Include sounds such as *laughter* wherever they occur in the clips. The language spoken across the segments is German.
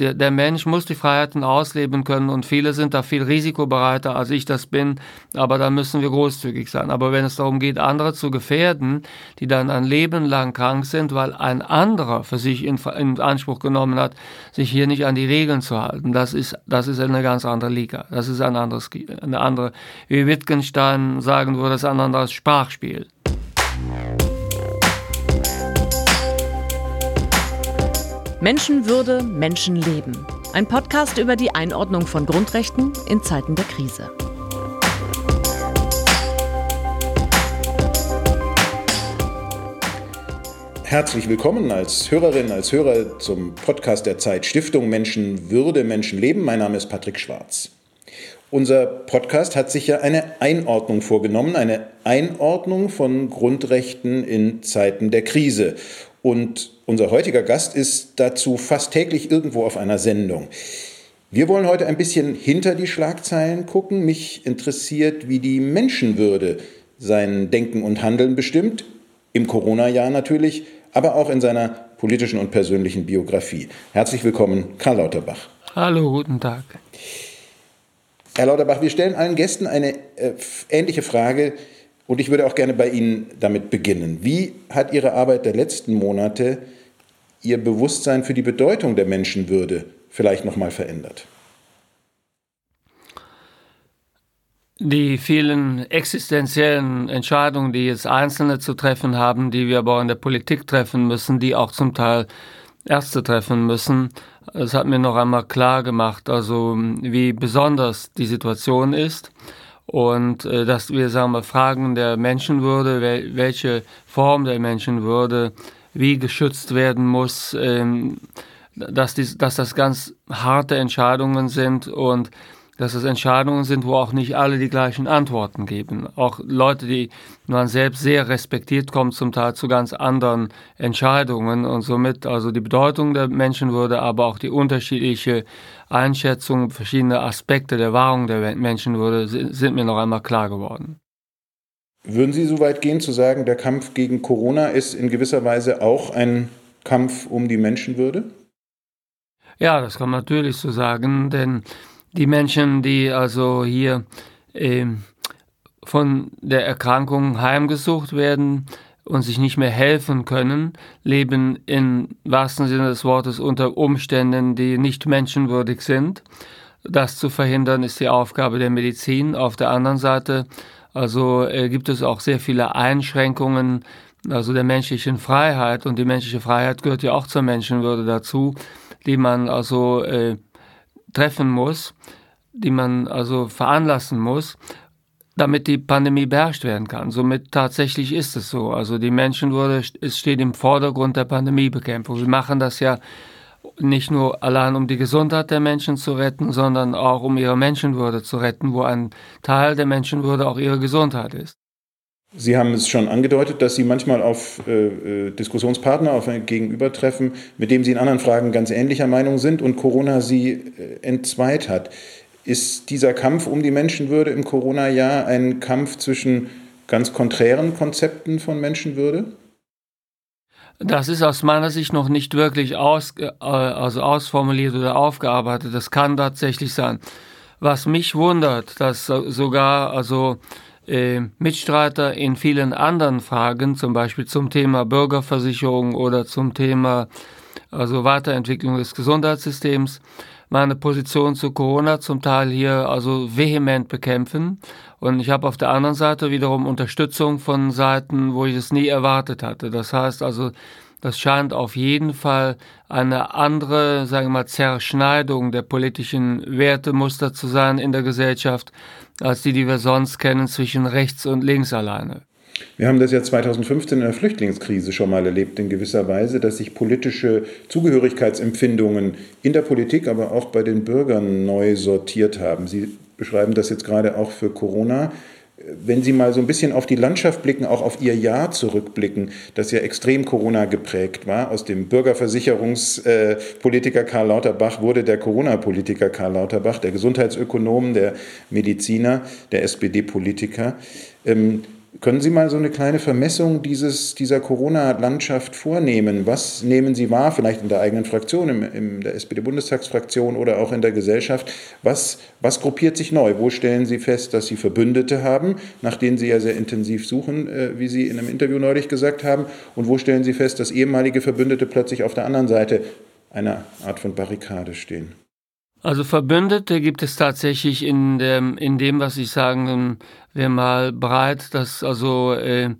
Der, der, Mensch muss die Freiheiten ausleben können und viele sind da viel risikobereiter, als ich das bin, aber da müssen wir großzügig sein. Aber wenn es darum geht, andere zu gefährden, die dann ein Leben lang krank sind, weil ein anderer für sich in, in Anspruch genommen hat, sich hier nicht an die Regeln zu halten, das ist, das ist eine ganz andere Liga. Das ist ein anderes, eine andere, wie Wittgenstein sagen würde, das ist ein anderes Sprachspiel. Menschenwürde, Menschenleben. Ein Podcast über die Einordnung von Grundrechten in Zeiten der Krise. Herzlich willkommen als Hörerin, als Hörer zum Podcast der Zeit Stiftung Menschenwürde, Menschenleben. Mein Name ist Patrick Schwarz. Unser Podcast hat sich ja eine Einordnung vorgenommen, eine Einordnung von Grundrechten in Zeiten der Krise. Und unser heutiger Gast ist dazu fast täglich irgendwo auf einer Sendung. Wir wollen heute ein bisschen hinter die Schlagzeilen gucken. Mich interessiert, wie die Menschenwürde sein Denken und Handeln bestimmt, im Corona-Jahr natürlich, aber auch in seiner politischen und persönlichen Biografie. Herzlich willkommen, Karl Lauterbach. Hallo, guten Tag. Herr Lauterbach, wir stellen allen Gästen eine äh, ähnliche Frage, und ich würde auch gerne bei Ihnen damit beginnen. Wie hat Ihre Arbeit der letzten Monate Ihr Bewusstsein für die Bedeutung der Menschenwürde vielleicht nochmal verändert? Die vielen existenziellen Entscheidungen, die jetzt Einzelne zu treffen haben, die wir aber auch in der Politik treffen müssen, die auch zum Teil Ärzte treffen müssen, das hat mir noch einmal klar gemacht, also wie besonders die Situation ist und äh, dass wir sagen wir Fragen der Menschenwürde, wel welche Form der Menschenwürde wie geschützt werden muss, ähm, dass, dies, dass das ganz harte Entscheidungen sind und dass es Entscheidungen sind, wo auch nicht alle die gleichen Antworten geben. Auch Leute, die man selbst sehr respektiert, kommen zum Teil zu ganz anderen Entscheidungen und somit also die Bedeutung der Menschenwürde, aber auch die unterschiedliche Einschätzung verschiedener Aspekte der Wahrung der Menschenwürde sind mir noch einmal klar geworden. Würden Sie so weit gehen zu sagen, der Kampf gegen Corona ist in gewisser Weise auch ein Kampf um die Menschenwürde? Ja, das kann man natürlich so sagen, denn die Menschen, die also hier äh, von der Erkrankung heimgesucht werden und sich nicht mehr helfen können, leben im wahrsten Sinne des Wortes unter Umständen, die nicht menschenwürdig sind. Das zu verhindern ist die Aufgabe der Medizin. Auf der anderen Seite also äh, gibt es auch sehr viele Einschränkungen also der menschlichen Freiheit und die menschliche Freiheit gehört ja auch zur Menschenwürde dazu, die man also äh, treffen muss, die man also veranlassen muss, damit die Pandemie beherrscht werden kann. Somit tatsächlich ist es so. Also die Menschenwürde es steht im Vordergrund der Pandemiebekämpfung. Wir machen das ja nicht nur allein um die Gesundheit der Menschen zu retten, sondern auch um ihre Menschenwürde zu retten, wo ein Teil der Menschenwürde auch ihre Gesundheit ist. Sie haben es schon angedeutet, dass Sie manchmal auf äh, äh, Diskussionspartner, auf ein Gegenüber treffen, mit dem Sie in anderen Fragen ganz ähnlicher Meinung sind und Corona Sie äh, entzweit hat. Ist dieser Kampf um die Menschenwürde im Corona-Jahr ein Kampf zwischen ganz konträren Konzepten von Menschenwürde? Das ist aus meiner Sicht noch nicht wirklich aus, äh, also ausformuliert oder aufgearbeitet. Das kann tatsächlich sein. Was mich wundert, dass sogar also äh, Mitstreiter in vielen anderen Fragen, zum Beispiel zum Thema Bürgerversicherung oder zum Thema also Weiterentwicklung des Gesundheitssystems, meine Position zu Corona zum Teil hier also vehement bekämpfen. Und ich habe auf der anderen Seite wiederum Unterstützung von Seiten, wo ich es nie erwartet hatte. Das heißt also, das scheint auf jeden Fall eine andere, sagen wir mal, Zerschneidung der politischen Wertemuster zu sein in der Gesellschaft, als die, die wir sonst kennen zwischen rechts und links alleine. Wir haben das ja 2015 in der Flüchtlingskrise schon mal erlebt, in gewisser Weise, dass sich politische Zugehörigkeitsempfindungen in der Politik, aber auch bei den Bürgern neu sortiert haben. Sie beschreiben das jetzt gerade auch für Corona wenn Sie mal so ein bisschen auf die Landschaft blicken, auch auf Ihr Jahr zurückblicken, das ja extrem Corona geprägt war, aus dem Bürgerversicherungspolitiker Karl Lauterbach wurde der Corona-Politiker Karl Lauterbach, der Gesundheitsökonom, der Mediziner, der SPD-Politiker. Können Sie mal so eine kleine Vermessung dieses, dieser Corona-Landschaft vornehmen? Was nehmen Sie wahr, vielleicht in der eigenen Fraktion, in, in der SPD-Bundestagsfraktion oder auch in der Gesellschaft? Was, was gruppiert sich neu? Wo stellen Sie fest, dass Sie Verbündete haben, nach denen Sie ja sehr intensiv suchen, äh, wie Sie in einem Interview neulich gesagt haben? Und wo stellen Sie fest, dass ehemalige Verbündete plötzlich auf der anderen Seite einer Art von Barrikade stehen? Also Verbündete gibt es tatsächlich in dem, in dem, was ich sagen wir mal breit, dass also äh,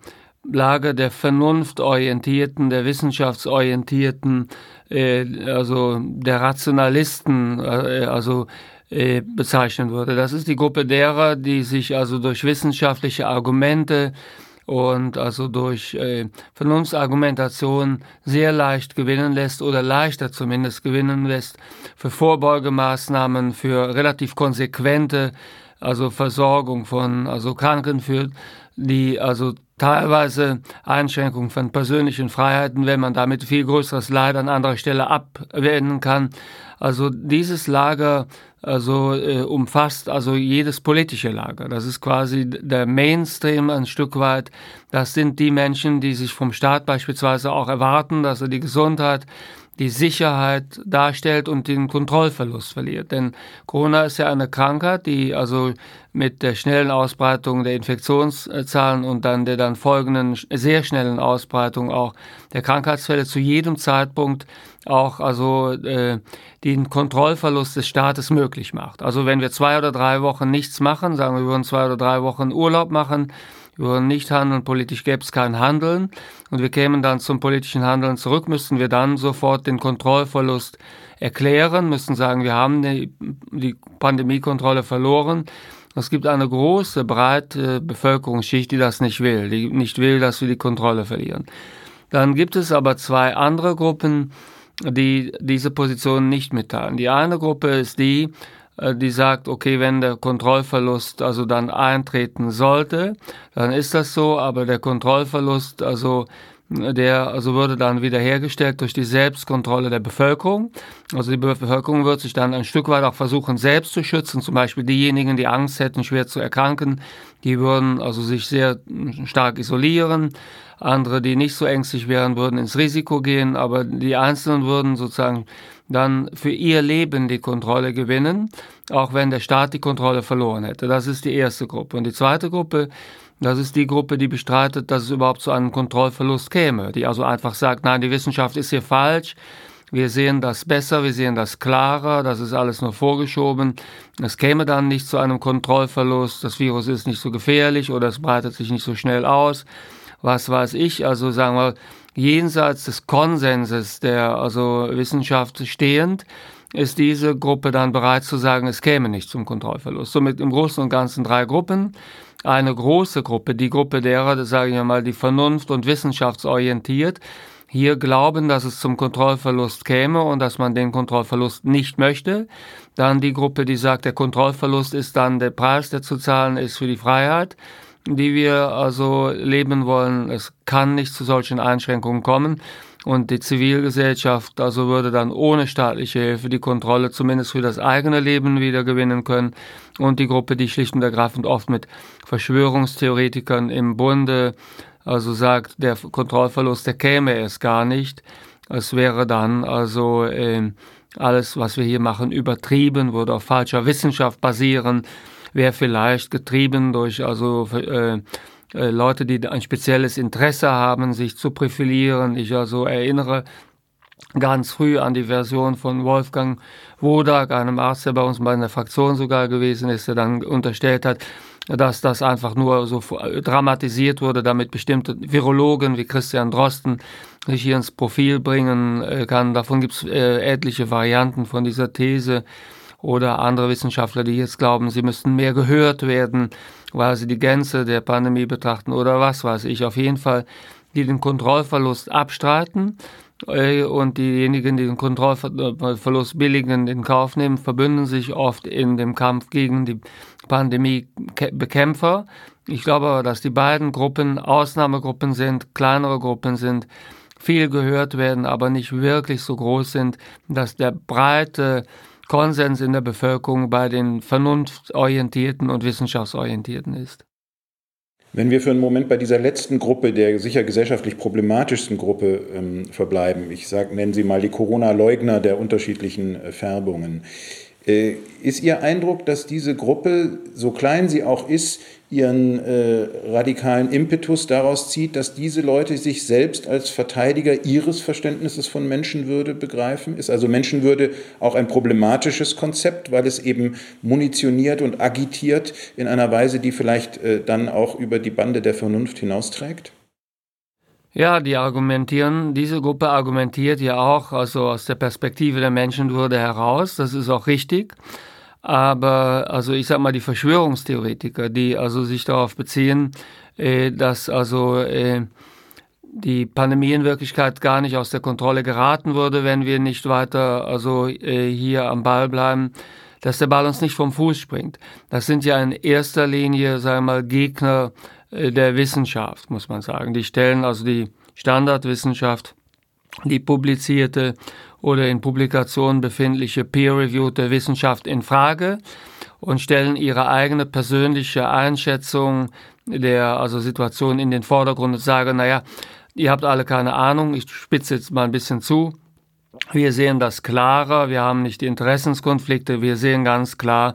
Lage der vernunftorientierten, der wissenschaftsorientierten, äh, also der Rationalisten, äh, also äh, bezeichnen würde. Das ist die Gruppe derer, die sich also durch wissenschaftliche Argumente und also durch äh, Vernunftsargumentation sehr leicht gewinnen lässt oder leichter zumindest gewinnen lässt für Vorbeugemaßnahmen, für relativ konsequente also Versorgung von also Kranken führt, die also teilweise Einschränkungen von persönlichen Freiheiten, wenn man damit viel größeres Leid an anderer Stelle abwenden kann. Also dieses Lager also äh, umfasst also jedes politische Lager. Das ist quasi der Mainstream ein Stück weit. Das sind die Menschen, die sich vom Staat beispielsweise auch erwarten, dass er die Gesundheit die Sicherheit darstellt und den Kontrollverlust verliert. Denn Corona ist ja eine Krankheit, die also mit der schnellen Ausbreitung der Infektionszahlen und dann der dann folgenden sehr schnellen Ausbreitung auch der Krankheitsfälle zu jedem Zeitpunkt auch also äh, den Kontrollverlust des Staates möglich macht. Also wenn wir zwei oder drei Wochen nichts machen, sagen wir, wir würden zwei oder drei Wochen Urlaub machen, wir würden nicht handeln, politisch gäbe es kein Handeln und wir kämen dann zum politischen Handeln zurück, müssten wir dann sofort den Kontrollverlust erklären, müssten sagen, wir haben die, die Pandemiekontrolle verloren. Es gibt eine große, breite Bevölkerungsschicht, die das nicht will, die nicht will, dass wir die Kontrolle verlieren. Dann gibt es aber zwei andere Gruppen, die diese Position nicht mitteilen. Die eine Gruppe ist die, die sagt, okay, wenn der Kontrollverlust also dann eintreten sollte, dann ist das so, aber der Kontrollverlust also der also würde dann wiederhergestellt durch die Selbstkontrolle der Bevölkerung. Also die Bevölkerung wird sich dann ein Stück weit auch versuchen, selbst zu schützen. Zum Beispiel diejenigen, die Angst hätten, schwer zu erkranken, die würden also sich sehr stark isolieren. Andere, die nicht so ängstlich wären, würden ins Risiko gehen. Aber die Einzelnen würden sozusagen dann für ihr Leben die Kontrolle gewinnen, auch wenn der Staat die Kontrolle verloren hätte. Das ist die erste Gruppe. Und die zweite Gruppe, das ist die Gruppe, die bestreitet, dass es überhaupt zu einem Kontrollverlust käme, die also einfach sagt, nein, die Wissenschaft ist hier falsch, wir sehen das besser, wir sehen das klarer, das ist alles nur vorgeschoben. Es käme dann nicht zu einem Kontrollverlust, das Virus ist nicht so gefährlich oder es breitet sich nicht so schnell aus. Was weiß ich, also sagen wir, jenseits des Konsenses der also Wissenschaft stehend, ist diese Gruppe dann bereit zu sagen, es käme nicht zum Kontrollverlust. Somit im Großen und Ganzen drei Gruppen. Eine große Gruppe, die Gruppe derer, das sage ich mal, die vernunft- und wissenschaftsorientiert, hier glauben, dass es zum Kontrollverlust käme und dass man den Kontrollverlust nicht möchte. Dann die Gruppe, die sagt, der Kontrollverlust ist dann der Preis, der zu zahlen ist für die Freiheit die wir also leben wollen. Es kann nicht zu solchen Einschränkungen kommen. Und die Zivilgesellschaft also würde dann ohne staatliche Hilfe die Kontrolle zumindest für das eigene Leben wieder gewinnen können. Und die Gruppe, die schlicht und ergreifend oft mit Verschwörungstheoretikern im Bunde also sagt, der Kontrollverlust, der käme es gar nicht. Es wäre dann also äh, alles, was wir hier machen, übertrieben, würde auf falscher Wissenschaft basieren wäre vielleicht getrieben durch also äh, äh, Leute, die ein spezielles Interesse haben, sich zu profilieren. Ich also erinnere ganz früh an die Version von Wolfgang Wodak, einem Arzt, der bei uns bei der Fraktion sogar gewesen ist, der dann unterstellt hat, dass das einfach nur so dramatisiert wurde, damit bestimmte Virologen wie Christian Drosten sich hier ins Profil bringen äh, kann. Davon gibt es äh, etliche Varianten von dieser These oder andere Wissenschaftler, die jetzt glauben, sie müssten mehr gehört werden, weil sie die Gänze der Pandemie betrachten oder was weiß ich. Auf jeden Fall, die den Kontrollverlust abstreiten äh, und diejenigen, die den Kontrollverlust billigen, in Kauf nehmen, verbünden sich oft in dem Kampf gegen die Pandemiebekämpfer. Ich glaube aber, dass die beiden Gruppen Ausnahmegruppen sind, kleinere Gruppen sind, viel gehört werden, aber nicht wirklich so groß sind, dass der breite Konsens in der Bevölkerung bei den vernunftorientierten und wissenschaftsorientierten ist. Wenn wir für einen Moment bei dieser letzten Gruppe, der sicher gesellschaftlich problematischsten Gruppe ähm, verbleiben, ich sage, nennen Sie mal die Corona-Leugner der unterschiedlichen äh, Färbungen, äh, ist Ihr Eindruck, dass diese Gruppe, so klein sie auch ist, ihren äh, radikalen Impetus daraus zieht, dass diese Leute sich selbst als Verteidiger ihres Verständnisses von Menschenwürde begreifen? Ist also Menschenwürde auch ein problematisches Konzept, weil es eben munitioniert und agitiert in einer Weise, die vielleicht äh, dann auch über die Bande der Vernunft hinausträgt? Ja, die argumentieren, diese Gruppe argumentiert ja auch also aus der Perspektive der Menschenwürde heraus, das ist auch richtig. Aber also ich sag mal, die Verschwörungstheoretiker, die also sich darauf beziehen, äh, dass also äh, die Pandemie in Wirklichkeit gar nicht aus der Kontrolle geraten würde, wenn wir nicht weiter also äh, hier am Ball bleiben, dass der Ball uns nicht vom Fuß springt. Das sind ja in erster Linie, sagen wir mal, Gegner äh, der Wissenschaft, muss man sagen. Die stellen also die Standardwissenschaft, die publizierte oder in Publikationen befindliche peer-reviewte Wissenschaft in Frage und stellen ihre eigene persönliche Einschätzung der also Situation in den Vordergrund und sagen, naja, ihr habt alle keine Ahnung, ich spitze jetzt mal ein bisschen zu. Wir sehen das klarer, wir haben nicht Interessenskonflikte, wir sehen ganz klar,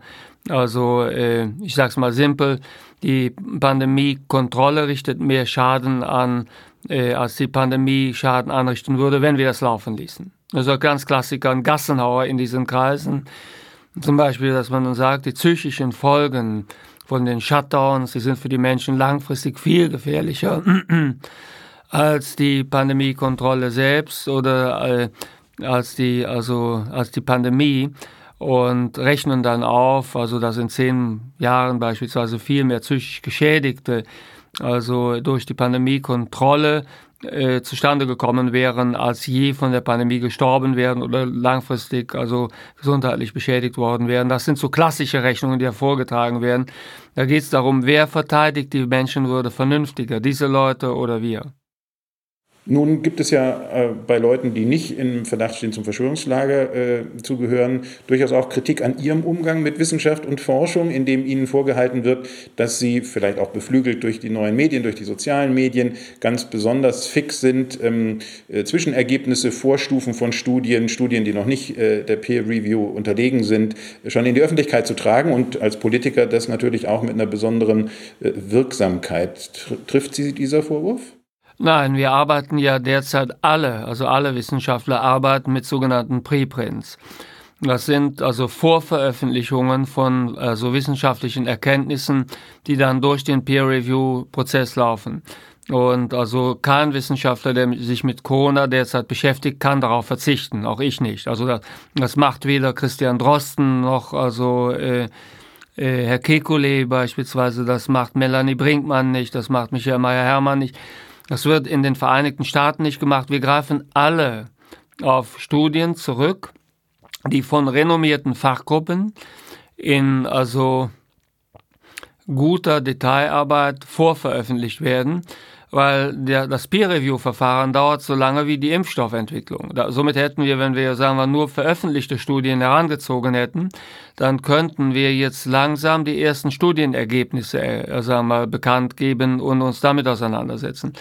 also äh, ich sage es mal simpel, die Pandemiekontrolle richtet mehr Schaden an, äh, als die Pandemie Schaden anrichten würde, wenn wir das laufen ließen. Also ganz Klassiker, ein Gassenhauer in diesen Kreisen. Zum Beispiel, dass man sagt, die psychischen Folgen von den Shutdowns, die sind für die Menschen langfristig viel gefährlicher *clears throat* als die Pandemiekontrolle selbst oder äh, als die, also als die Pandemie und rechnen dann auf, also dass in zehn Jahren beispielsweise viel mehr psychisch Geschädigte, also durch die Pandemiekontrolle äh, zustande gekommen wären, als je von der Pandemie gestorben wären oder langfristig also gesundheitlich beschädigt worden wären. Das sind so klassische Rechnungen, die hervorgetragen werden. Da geht es darum, wer verteidigt die Menschenwürde vernünftiger, diese Leute oder wir. Nun gibt es ja äh, bei Leuten, die nicht im Verdacht stehen, zum Verschwörungslager äh, zugehören, durchaus auch Kritik an ihrem Umgang mit Wissenschaft und Forschung, indem ihnen vorgehalten wird, dass sie vielleicht auch beflügelt durch die neuen Medien, durch die sozialen Medien ganz besonders fix sind, ähm, äh, Zwischenergebnisse, Vorstufen von Studien, Studien, die noch nicht äh, der Peer Review unterlegen sind, schon in die Öffentlichkeit zu tragen und als Politiker das natürlich auch mit einer besonderen äh, Wirksamkeit. Trifft Sie dieser Vorwurf? Nein, wir arbeiten ja derzeit alle, also alle Wissenschaftler arbeiten mit sogenannten Preprints. Das sind also Vorveröffentlichungen von also wissenschaftlichen Erkenntnissen, die dann durch den Peer-Review-Prozess laufen. Und also kein Wissenschaftler, der sich mit Corona derzeit beschäftigt, kann darauf verzichten. Auch ich nicht. Also das, das macht weder Christian Drosten noch also äh, äh, Herr Kekulé beispielsweise. Das macht Melanie Brinkmann nicht. Das macht Michael Meyer-Hermann nicht. Das wird in den Vereinigten Staaten nicht gemacht. Wir greifen alle auf Studien zurück, die von renommierten Fachgruppen in also guter Detailarbeit vorveröffentlicht werden weil der, das Peer-Review-Verfahren dauert so lange wie die Impfstoffentwicklung. Da, somit hätten wir, wenn wir, sagen wir, nur veröffentlichte Studien herangezogen hätten, dann könnten wir jetzt langsam die ersten Studienergebnisse, äh, sagen wir bekannt geben und uns damit auseinandersetzen.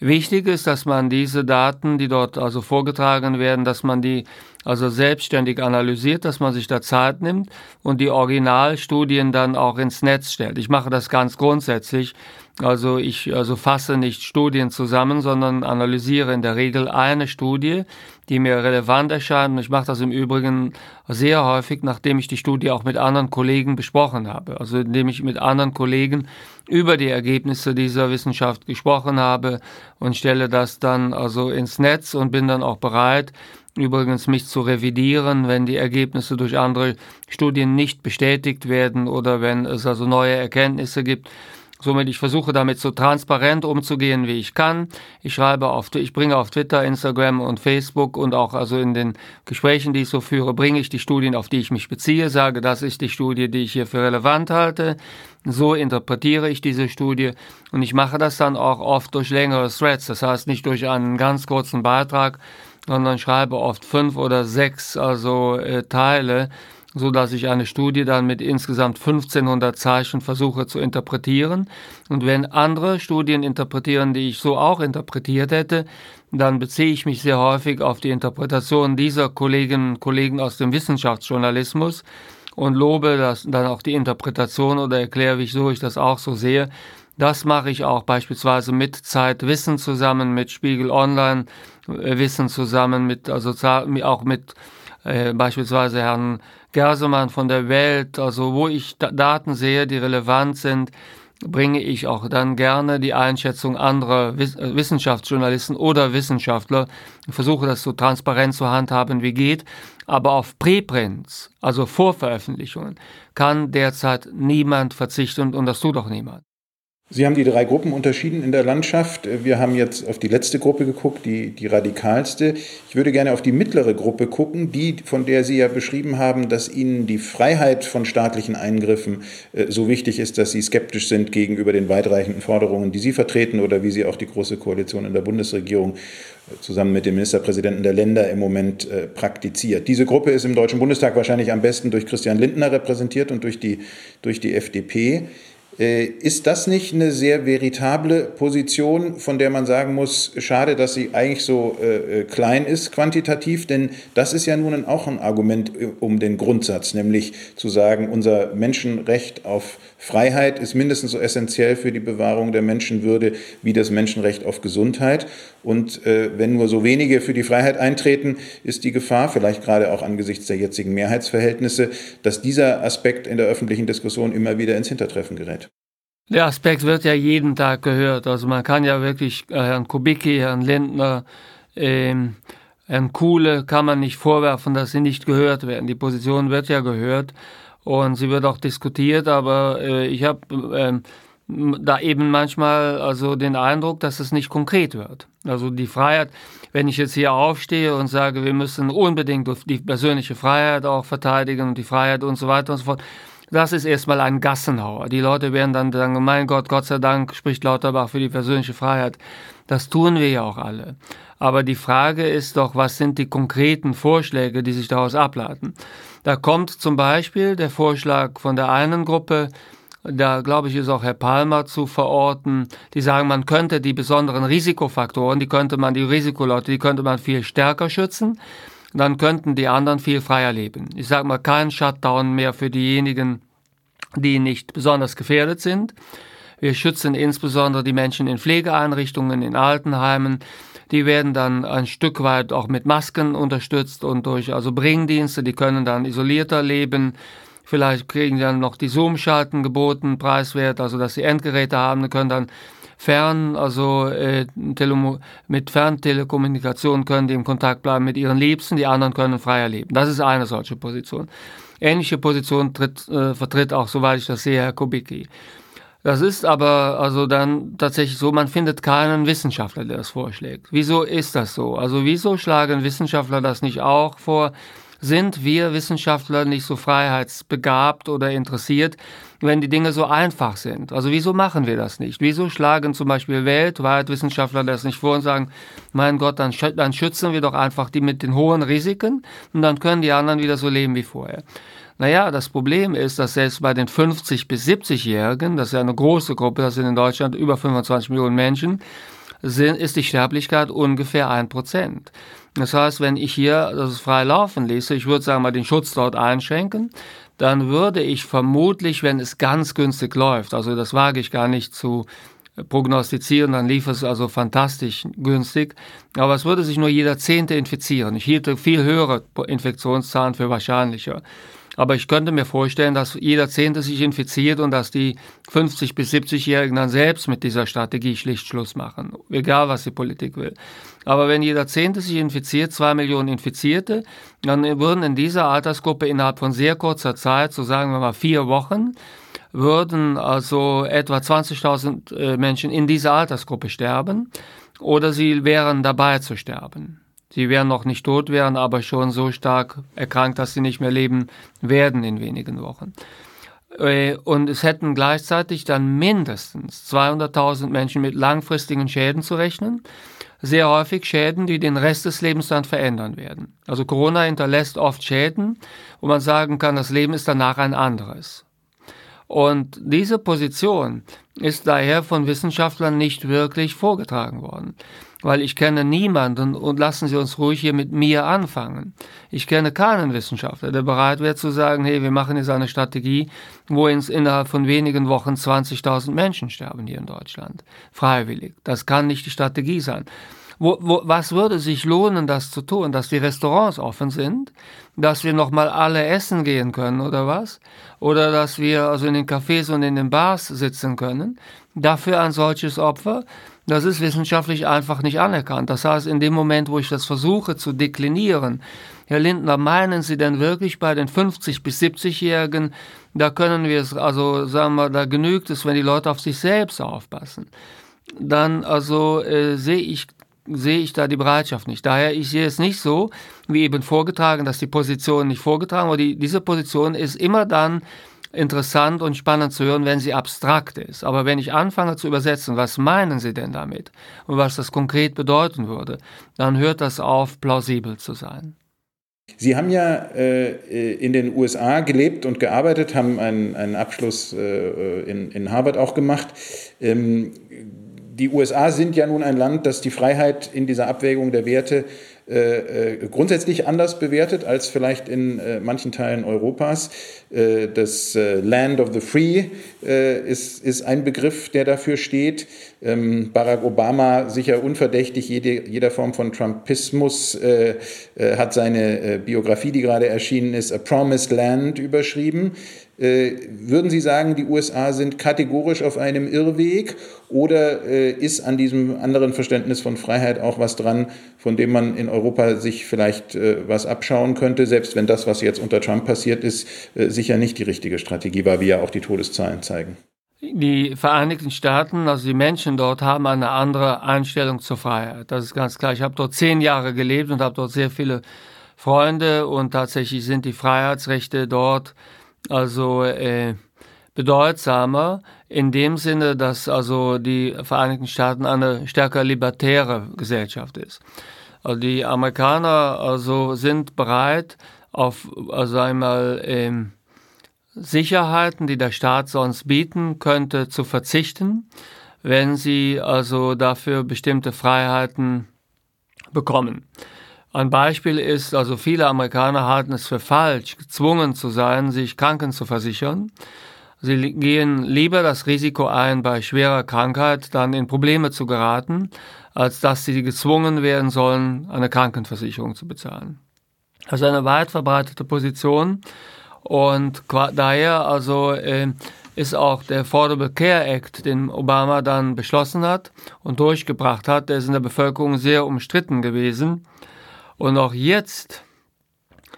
Wichtig ist, dass man diese Daten, die dort also vorgetragen werden, dass man die also selbstständig analysiert, dass man sich da Zeit nimmt und die Originalstudien dann auch ins Netz stellt. Ich mache das ganz grundsätzlich. Also ich also fasse nicht Studien zusammen, sondern analysiere in der Regel eine Studie, die mir relevant erscheint. Und ich mache das im Übrigen sehr häufig, nachdem ich die Studie auch mit anderen Kollegen besprochen habe. Also indem ich mit anderen Kollegen über die Ergebnisse dieser Wissenschaft gesprochen habe und stelle das dann also ins Netz und bin dann auch bereit, übrigens mich zu revidieren, wenn die Ergebnisse durch andere Studien nicht bestätigt werden oder wenn es also neue Erkenntnisse gibt. Somit ich versuche damit so transparent umzugehen, wie ich kann. Ich schreibe auf, ich bringe auf Twitter, Instagram und Facebook und auch also in den Gesprächen, die ich so führe, bringe ich die Studien, auf die ich mich beziehe, sage, das ist die Studie, die ich hier für relevant halte. So interpretiere ich diese Studie und ich mache das dann auch oft durch längere Threads, das heißt nicht durch einen ganz kurzen Beitrag, sondern schreibe oft fünf oder sechs also äh, Teile so dass ich eine Studie dann mit insgesamt 1500 Zeichen versuche zu interpretieren. Und wenn andere Studien interpretieren, die ich so auch interpretiert hätte, dann beziehe ich mich sehr häufig auf die Interpretation dieser Kolleginnen und Kollegen aus dem Wissenschaftsjournalismus und lobe das, dann auch die Interpretation oder erkläre, wieso ich das auch so sehe. Das mache ich auch beispielsweise mit Zeit Wissen zusammen, mit Spiegel Online äh, Wissen zusammen, mit also auch mit äh, beispielsweise Herrn Gersemann von der Welt, also wo ich Daten sehe, die relevant sind, bringe ich auch dann gerne die Einschätzung anderer äh, Wissenschaftsjournalisten oder Wissenschaftler, ich versuche das so transparent zu handhaben wie geht, aber auf Preprints, also Vorveröffentlichungen, kann derzeit niemand verzichten und das tut auch niemand. Sie haben die drei Gruppen unterschieden in der Landschaft. Wir haben jetzt auf die letzte Gruppe geguckt, die, die radikalste. Ich würde gerne auf die mittlere Gruppe gucken, die, von der Sie ja beschrieben haben, dass Ihnen die Freiheit von staatlichen Eingriffen äh, so wichtig ist, dass Sie skeptisch sind gegenüber den weitreichenden Forderungen, die Sie vertreten oder wie Sie auch die Große Koalition in der Bundesregierung äh, zusammen mit den Ministerpräsidenten der Länder im Moment äh, praktiziert. Diese Gruppe ist im Deutschen Bundestag wahrscheinlich am besten durch Christian Lindner repräsentiert und durch die, durch die FDP. Äh, ist das nicht eine sehr veritable Position, von der man sagen muss, schade, dass sie eigentlich so äh, äh, klein ist quantitativ? Denn das ist ja nun auch ein Argument um den Grundsatz, nämlich zu sagen, unser Menschenrecht auf Freiheit ist mindestens so essentiell für die Bewahrung der Menschenwürde wie das Menschenrecht auf Gesundheit. Und äh, wenn nur so wenige für die Freiheit eintreten, ist die Gefahr, vielleicht gerade auch angesichts der jetzigen Mehrheitsverhältnisse, dass dieser Aspekt in der öffentlichen Diskussion immer wieder ins Hintertreffen gerät. Der Aspekt wird ja jeden Tag gehört. Also man kann ja wirklich äh, Herrn Kubicki, Herrn Lindner, ähm, Herrn Kuhle kann man nicht vorwerfen, dass sie nicht gehört werden. Die Position wird ja gehört und sie wird auch diskutiert, aber äh, ich habe äh, da eben manchmal also den Eindruck, dass es nicht konkret wird. Also die Freiheit, wenn ich jetzt hier aufstehe und sage, wir müssen unbedingt die persönliche Freiheit auch verteidigen und die Freiheit und so weiter und so fort, das ist erstmal ein Gassenhauer. Die Leute werden dann sagen, mein Gott, Gott sei Dank spricht Lauterbach für die persönliche Freiheit. Das tun wir ja auch alle. Aber die Frage ist doch, was sind die konkreten Vorschläge, die sich daraus ableiten? Da kommt zum Beispiel der Vorschlag von der einen Gruppe, da glaube ich, ist auch Herr Palmer zu verorten, die sagen, man könnte die besonderen Risikofaktoren, die könnte man, die Risikoleute, die könnte man viel stärker schützen. Dann könnten die anderen viel freier leben. Ich sage mal, kein Shutdown mehr für diejenigen, die nicht besonders gefährdet sind. Wir schützen insbesondere die Menschen in Pflegeeinrichtungen, in Altenheimen, die werden dann ein Stück weit auch mit Masken unterstützt und durch also Bringdienste, die können dann isolierter leben. Vielleicht kriegen sie dann noch die Zoom-Schalten geboten, preiswert, also dass sie Endgeräte haben, können dann fern, also äh, mit Ferntelekommunikation können die im Kontakt bleiben mit ihren Liebsten, die anderen können freier leben. Das ist eine solche Position. Ähnliche Position tritt, äh, vertritt auch, soweit ich das sehe, Herr Kubicki. Das ist aber also dann tatsächlich so, man findet keinen Wissenschaftler, der das vorschlägt. Wieso ist das so? Also wieso schlagen Wissenschaftler das nicht auch vor? Sind wir Wissenschaftler nicht so freiheitsbegabt oder interessiert, wenn die Dinge so einfach sind? Also wieso machen wir das nicht? Wieso schlagen zum Beispiel weltweit Wissenschaftler das nicht vor und sagen, mein Gott, dann, dann schützen wir doch einfach die mit den hohen Risiken und dann können die anderen wieder so leben wie vorher. Naja, das Problem ist, dass selbst bei den 50- bis 70-Jährigen, das ist ja eine große Gruppe, das sind in Deutschland über 25 Millionen Menschen, sind, ist die Sterblichkeit ungefähr ein Prozent. Das heißt, wenn ich hier das frei laufen ließe, ich würde sagen mal den Schutz dort einschränken, dann würde ich vermutlich, wenn es ganz günstig läuft, also das wage ich gar nicht zu prognostizieren, dann lief es also fantastisch günstig. Aber es würde sich nur jeder Zehnte infizieren. Ich hielte viel höhere Infektionszahlen für wahrscheinlicher. Aber ich könnte mir vorstellen, dass jeder Zehnte sich infiziert und dass die 50- bis 70-Jährigen dann selbst mit dieser Strategie schlicht Schluss machen, egal was die Politik will. Aber wenn jeder Zehnte sich infiziert, zwei Millionen Infizierte, dann würden in dieser Altersgruppe innerhalb von sehr kurzer Zeit, so sagen wir mal vier Wochen, würden also etwa 20.000 äh, Menschen in dieser Altersgruppe sterben oder sie wären dabei zu sterben. Sie wären noch nicht tot, wären aber schon so stark erkrankt, dass sie nicht mehr leben werden in wenigen Wochen. Äh, und es hätten gleichzeitig dann mindestens 200.000 Menschen mit langfristigen Schäden zu rechnen. sehr häufig Schäden, die den Rest des Lebens dann verändern werden. Also Corona hinterlässt oft Schäden, wo man sagen kann, das Leben ist danach ein anderes. Und diese Position ist daher von Wissenschaftlern nicht wirklich vorgetragen worden weil ich kenne niemanden und lassen Sie uns ruhig hier mit mir anfangen. Ich kenne keinen Wissenschaftler, der bereit wäre zu sagen, hey, wir machen jetzt eine Strategie, wo ins, innerhalb von wenigen Wochen 20.000 Menschen sterben hier in Deutschland. Freiwillig. Das kann nicht die Strategie sein. Wo, wo, was würde sich lohnen, das zu tun? Dass die Restaurants offen sind, dass wir nochmal alle essen gehen können oder was? Oder dass wir also in den Cafés und in den Bars sitzen können? Dafür ein solches Opfer? Das ist wissenschaftlich einfach nicht anerkannt. Das heißt, in dem Moment, wo ich das versuche zu deklinieren, Herr Lindner, meinen Sie denn wirklich bei den 50 bis 70-Jährigen, da können wir es, also sagen wir, da genügt es, wenn die Leute auf sich selbst aufpassen. Dann also äh, sehe ich sehe ich da die Bereitschaft nicht. Daher, ich sehe es nicht so, wie eben vorgetragen, dass die Position nicht vorgetragen, die, diese Position ist immer dann interessant und spannend zu hören, wenn sie abstrakt ist. Aber wenn ich anfange zu übersetzen, was meinen Sie denn damit und was das konkret bedeuten würde, dann hört das auf, plausibel zu sein. Sie haben ja äh, in den USA gelebt und gearbeitet, haben einen, einen Abschluss äh, in, in Harvard auch gemacht. Ähm, die USA sind ja nun ein Land, das die Freiheit in dieser Abwägung der Werte grundsätzlich anders bewertet als vielleicht in äh, manchen Teilen Europas. Äh, das äh, Land of the Free äh, ist, ist ein Begriff, der dafür steht. Ähm, Barack Obama, sicher unverdächtig jede, jeder Form von Trumpismus, hat seine Biografie, die gerade erschienen ist, A Promised Land überschrieben. Äh, würden Sie sagen, die USA sind kategorisch auf einem Irrweg oder äh, ist an diesem anderen Verständnis von Freiheit auch was dran, von dem man in Europa sich vielleicht äh, was abschauen könnte, selbst wenn das, was jetzt unter Trump passiert ist, sicher nicht die richtige Strategie war, wie ja auch die Todeszahlen zeigen? Die Vereinigten Staaten, also die Menschen dort, haben eine andere Einstellung zur Freiheit. Das ist ganz klar. Ich habe dort zehn Jahre gelebt und habe dort sehr viele Freunde und tatsächlich sind die Freiheitsrechte dort also äh, bedeutsamer in dem Sinne, dass also die Vereinigten Staaten eine stärker libertäre Gesellschaft ist. Also die Amerikaner also sind bereit auf also einmal ähm, Sicherheiten, die der Staat sonst bieten könnte, zu verzichten, wenn sie also dafür bestimmte Freiheiten bekommen. Ein Beispiel ist, also viele Amerikaner halten es für falsch, gezwungen zu sein, sich Kranken zu versichern. Sie gehen lieber das Risiko ein, bei schwerer Krankheit dann in Probleme zu geraten, als dass sie gezwungen werden sollen, eine Krankenversicherung zu bezahlen. Ist eine weit verbreitete Position und daher also äh, ist auch der Affordable Care Act, den Obama dann beschlossen hat und durchgebracht hat, der ist in der Bevölkerung sehr umstritten gewesen. Und auch jetzt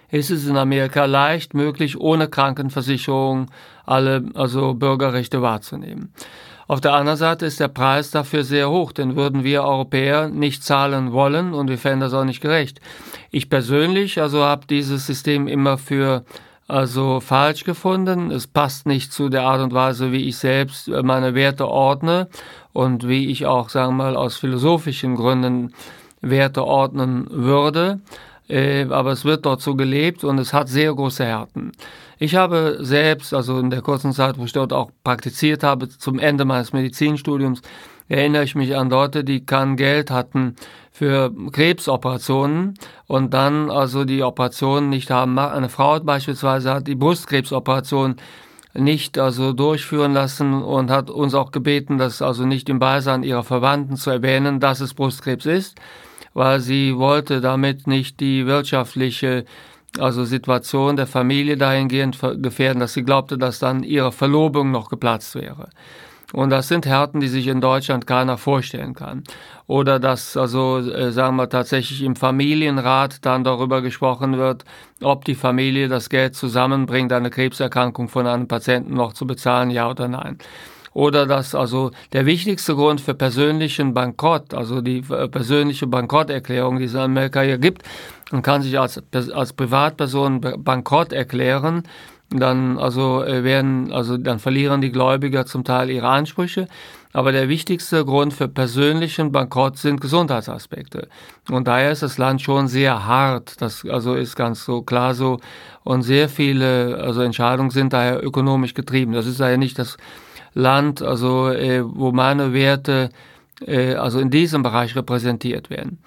ist es in Amerika leicht möglich, ohne Krankenversicherung alle also Bürgerrechte wahrzunehmen. Auf der anderen Seite ist der Preis dafür sehr hoch, denn würden wir Europäer nicht zahlen wollen und wir fänden das auch nicht gerecht. Ich persönlich also habe dieses System immer für also falsch gefunden. Es passt nicht zu der Art und Weise, wie ich selbst meine Werte ordne und wie ich auch, sagen wir mal, aus philosophischen Gründen Werte ordnen würde. Äh, aber es wird dort so gelebt und es hat sehr große Härten. Ich habe selbst, also in der kurzen Zeit, wo ich dort auch praktiziert habe, zum Ende meines Medizinstudiums, erinnere ich mich an Leute, die kein Geld hatten für Krebsoperationen und dann also die Operationen nicht haben. Eine Frau beispielsweise hat die Brustkrebsoperation nicht also durchführen lassen und hat uns auch gebeten, das also nicht im Beisein ihrer Verwandten zu erwähnen, dass es Brustkrebs ist weil sie wollte damit nicht die wirtschaftliche also Situation der Familie dahingehend gefährden, dass sie glaubte, dass dann ihre Verlobung noch geplatzt wäre. Und das sind Härten, die sich in Deutschland keiner vorstellen kann. Oder dass also, äh, sagen wir tatsächlich im Familienrat dann darüber gesprochen wird, ob die Familie das Geld zusammenbringt, eine Krebserkrankung von einem Patienten noch zu bezahlen, ja oder nein oder dass also der wichtigste Grund für persönlichen Bankrott, also die äh, persönliche Bankrotterklärung, die es in Amerika hier gibt, man kann sich als, als Privatperson bankrott erklären, dann also äh, werden also dann verlieren die Gläubiger zum Teil ihre Ansprüche. Aber der wichtigste Grund für persönlichen Bankrott sind Gesundheitsaspekte. Und daher ist das Land schon sehr hart. Das also ist ganz so klar so. Und sehr viele also Entscheidungen sind daher ökonomisch getrieben. Das ist daher nicht das Land, also äh, wo meine Werte äh, also in diesem Bereich repräsentiert werden.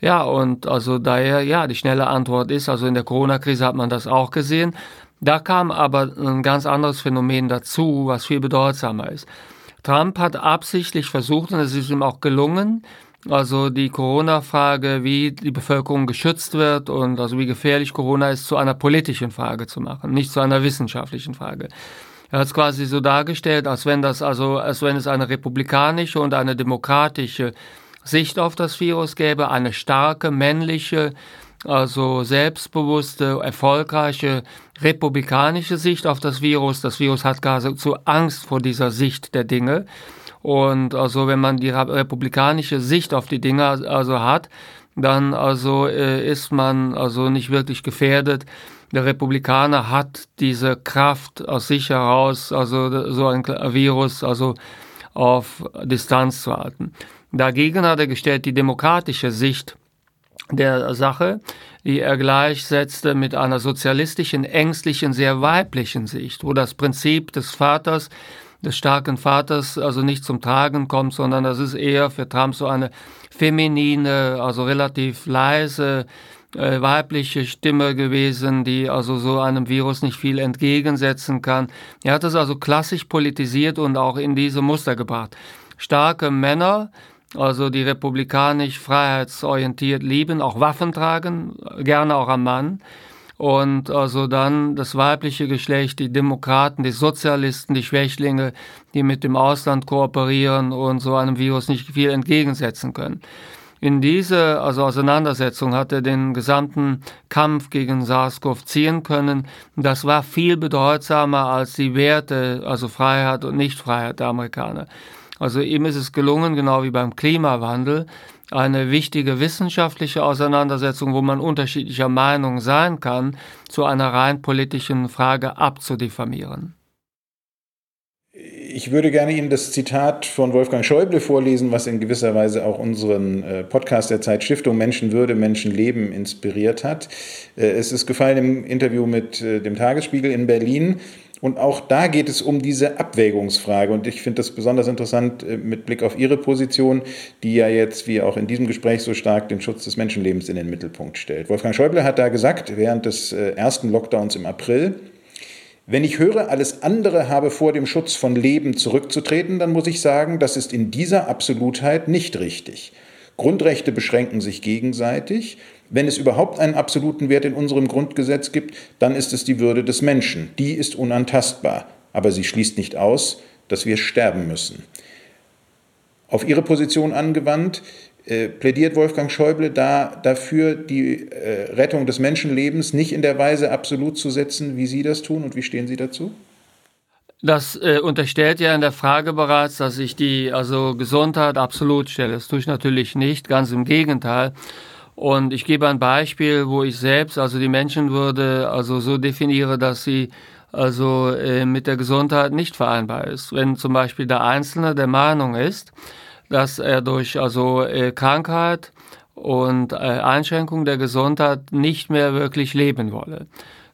Ja, und also daher, ja, die schnelle Antwort ist, also in der Corona-Krise hat man das auch gesehen. Da kam aber ein ganz anderes Phänomen dazu, was viel bedeutsamer ist. Trump hat absichtlich versucht, und es ist ihm auch gelungen, also die Corona-Frage, wie die Bevölkerung geschützt wird und also wie gefährlich Corona ist, zu einer politischen Frage zu machen, nicht zu einer wissenschaftlichen Frage. Er hat es quasi so dargestellt, als wenn das also, als wenn es eine republikanische und eine demokratische Sicht auf das Virus gäbe, eine starke männliche, also selbstbewusste, erfolgreiche republikanische Sicht auf das Virus. Das Virus hat gar so Angst vor dieser Sicht der Dinge. Und also wenn man die republikanische Sicht auf die Dinge also hat, dann also äh, ist man also nicht wirklich gefährdet. Der Republikaner hat diese Kraft aus sich heraus, also so ein Virus, also auf Distanz zu halten. Dagegen hat er gestellt die demokratische Sicht der Sache, die er gleichsetzte mit einer sozialistischen, ängstlichen, sehr weiblichen Sicht, wo das Prinzip des Vaters, des starken Vaters, also nicht zum Tragen kommt, sondern das ist eher für Trump so eine feminine, also relativ leise, äh, weibliche Stimme gewesen, die also so einem Virus nicht viel entgegensetzen kann. Er hat es also klassisch politisiert und auch in diese Muster gebracht. Starke Männer, also die republikanisch freiheitsorientiert lieben, auch Waffen tragen, gerne auch am Mann. Und also dann das weibliche Geschlecht, die Demokraten, die Sozialisten, die Schwächlinge, die mit dem Ausland kooperieren und so einem Virus nicht viel entgegensetzen können. In diese also Auseinandersetzung hat er den gesamten Kampf gegen SARS-CoV ziehen können. Das war viel bedeutsamer als die Werte, also Freiheit und Nichtfreiheit der Amerikaner. Also ihm ist es gelungen, genau wie beim Klimawandel, eine wichtige wissenschaftliche Auseinandersetzung, wo man unterschiedlicher Meinung sein kann, zu einer rein politischen Frage abzudiffamieren. Ich würde gerne Ihnen das Zitat von Wolfgang Schäuble vorlesen, was in gewisser Weise auch unseren äh, Podcast der Zeitstiftung Menschenwürde, Menschenleben inspiriert hat. Äh, es ist gefallen im Interview mit äh, dem Tagesspiegel in Berlin. Und auch da geht es um diese Abwägungsfrage. Und ich finde das besonders interessant mit Blick auf Ihre Position, die ja jetzt, wie auch in diesem Gespräch, so stark den Schutz des Menschenlebens in den Mittelpunkt stellt. Wolfgang Schäuble hat da gesagt, während des ersten Lockdowns im April, wenn ich höre, alles andere habe vor dem Schutz von Leben zurückzutreten, dann muss ich sagen, das ist in dieser Absolutheit nicht richtig. Grundrechte beschränken sich gegenseitig wenn es überhaupt einen absoluten Wert in unserem Grundgesetz gibt, dann ist es die Würde des Menschen. Die ist unantastbar, aber sie schließt nicht aus, dass wir sterben müssen. Auf Ihre Position angewandt, äh, plädiert Wolfgang Schäuble da dafür, die äh, Rettung des Menschenlebens nicht in der Weise absolut zu setzen, wie Sie das tun und wie stehen Sie dazu? Das äh, unterstellt ja in der Frage bereits, dass ich die also Gesundheit absolut stelle. Das tue ich natürlich nicht, ganz im Gegenteil. Und ich gebe ein Beispiel, wo ich selbst, also die Menschenwürde, also so definiere, dass sie also äh, mit der Gesundheit nicht vereinbar ist. Wenn zum Beispiel der Einzelne der Meinung ist, dass er durch also äh, Krankheit und äh, Einschränkung der Gesundheit nicht mehr wirklich leben wolle,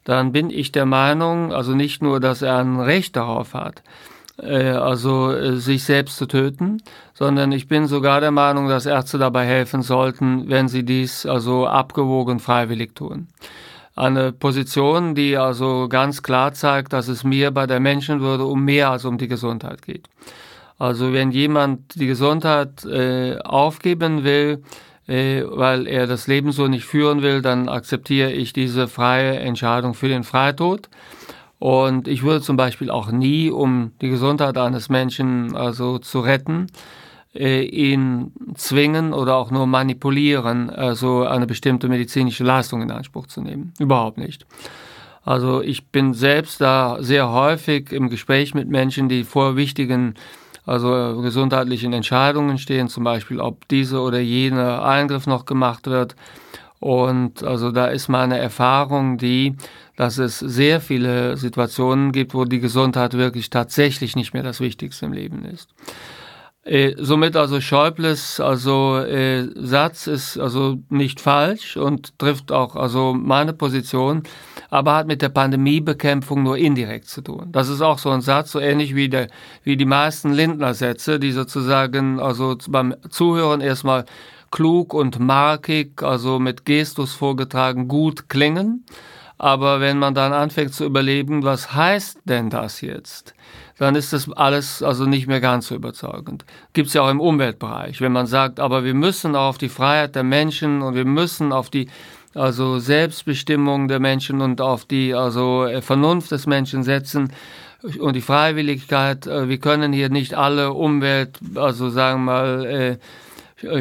dann bin ich der Meinung, also nicht nur, dass er ein Recht darauf hat, äh, also äh, sich selbst zu töten, sondern ich bin sogar der Meinung, dass Ärzte dabei helfen sollten, wenn sie dies also abgewogen freiwillig tun. Eine Position, die also ganz klar zeigt, dass es mir bei der Menschenwürde um mehr als um die Gesundheit geht. Also wenn jemand die Gesundheit äh, aufgeben will, äh, weil er das Leben so nicht führen will, dann akzeptiere ich diese freie Entscheidung für den Freitod. Und ich würde zum Beispiel auch nie, um die Gesundheit eines Menschen also zu retten, äh, ihn zwingen oder auch nur manipulieren, also eine bestimmte medizinische Leistung in Anspruch zu nehmen. Überhaupt nicht. Also ich bin selbst da sehr häufig im Gespräch mit Menschen, die vor wichtigen, also gesundheitlichen Entscheidungen stehen, zum Beispiel ob diese oder jene Eingriff noch gemacht wird Und also da ist meine Erfahrung die, dass es sehr viele Situationen gibt, wo die Gesundheit wirklich tatsächlich nicht mehr das Wichtigste im Leben ist. Äh, somit also Schäubles also äh, Satz ist also nicht falsch und trifft auch also meine Position, aber hat mit der Pandemiebekämpfung nur indirekt zu tun. Das ist auch so ein Satz, so ähnlich wie der wie die meisten Lindner-Sätze, die sozusagen also beim Zuhören erstmal klug und markig, also mit Gestus vorgetragen, gut klingen. Aber wenn man dann anfängt zu überlegen, was heißt denn das jetzt? Dann ist das alles also nicht mehr ganz so überzeugend. Gibt es ja auch im Umweltbereich, wenn man sagt, aber wir müssen auch auf die Freiheit der Menschen und wir müssen auf die also Selbstbestimmung der Menschen und auf die also äh, Vernunft des Menschen setzen und die Freiwilligkeit. Äh, wir können hier nicht alle Umwelt, also sagen wir mal, äh,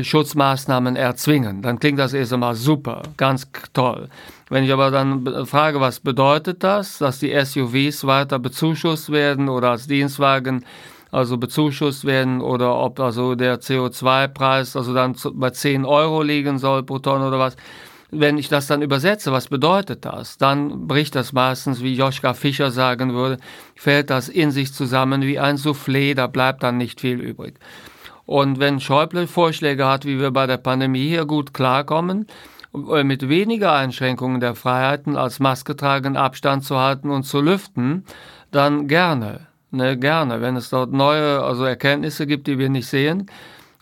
Schutzmaßnahmen erzwingen. Dann klingt das erst einmal super, ganz toll. Wenn ich aber dann frage, was bedeutet das, dass die SUVs weiter bezuschusst werden oder als Dienstwagen also bezuschusst werden oder ob also der CO2-Preis also dann bei 10 Euro liegen soll pro Tonne oder was. Wenn ich das dann übersetze, was bedeutet das? Dann bricht das meistens, wie Joschka Fischer sagen würde, fällt das in sich zusammen wie ein Soufflé, da bleibt dann nicht viel übrig. Und wenn Schäuble Vorschläge hat, wie wir bei der Pandemie hier gut klarkommen, äh, mit weniger Einschränkungen der Freiheiten als Maske tragen, Abstand zu halten und zu lüften, dann gerne. Ne, gerne. Wenn es dort neue also Erkenntnisse gibt, die wir nicht sehen,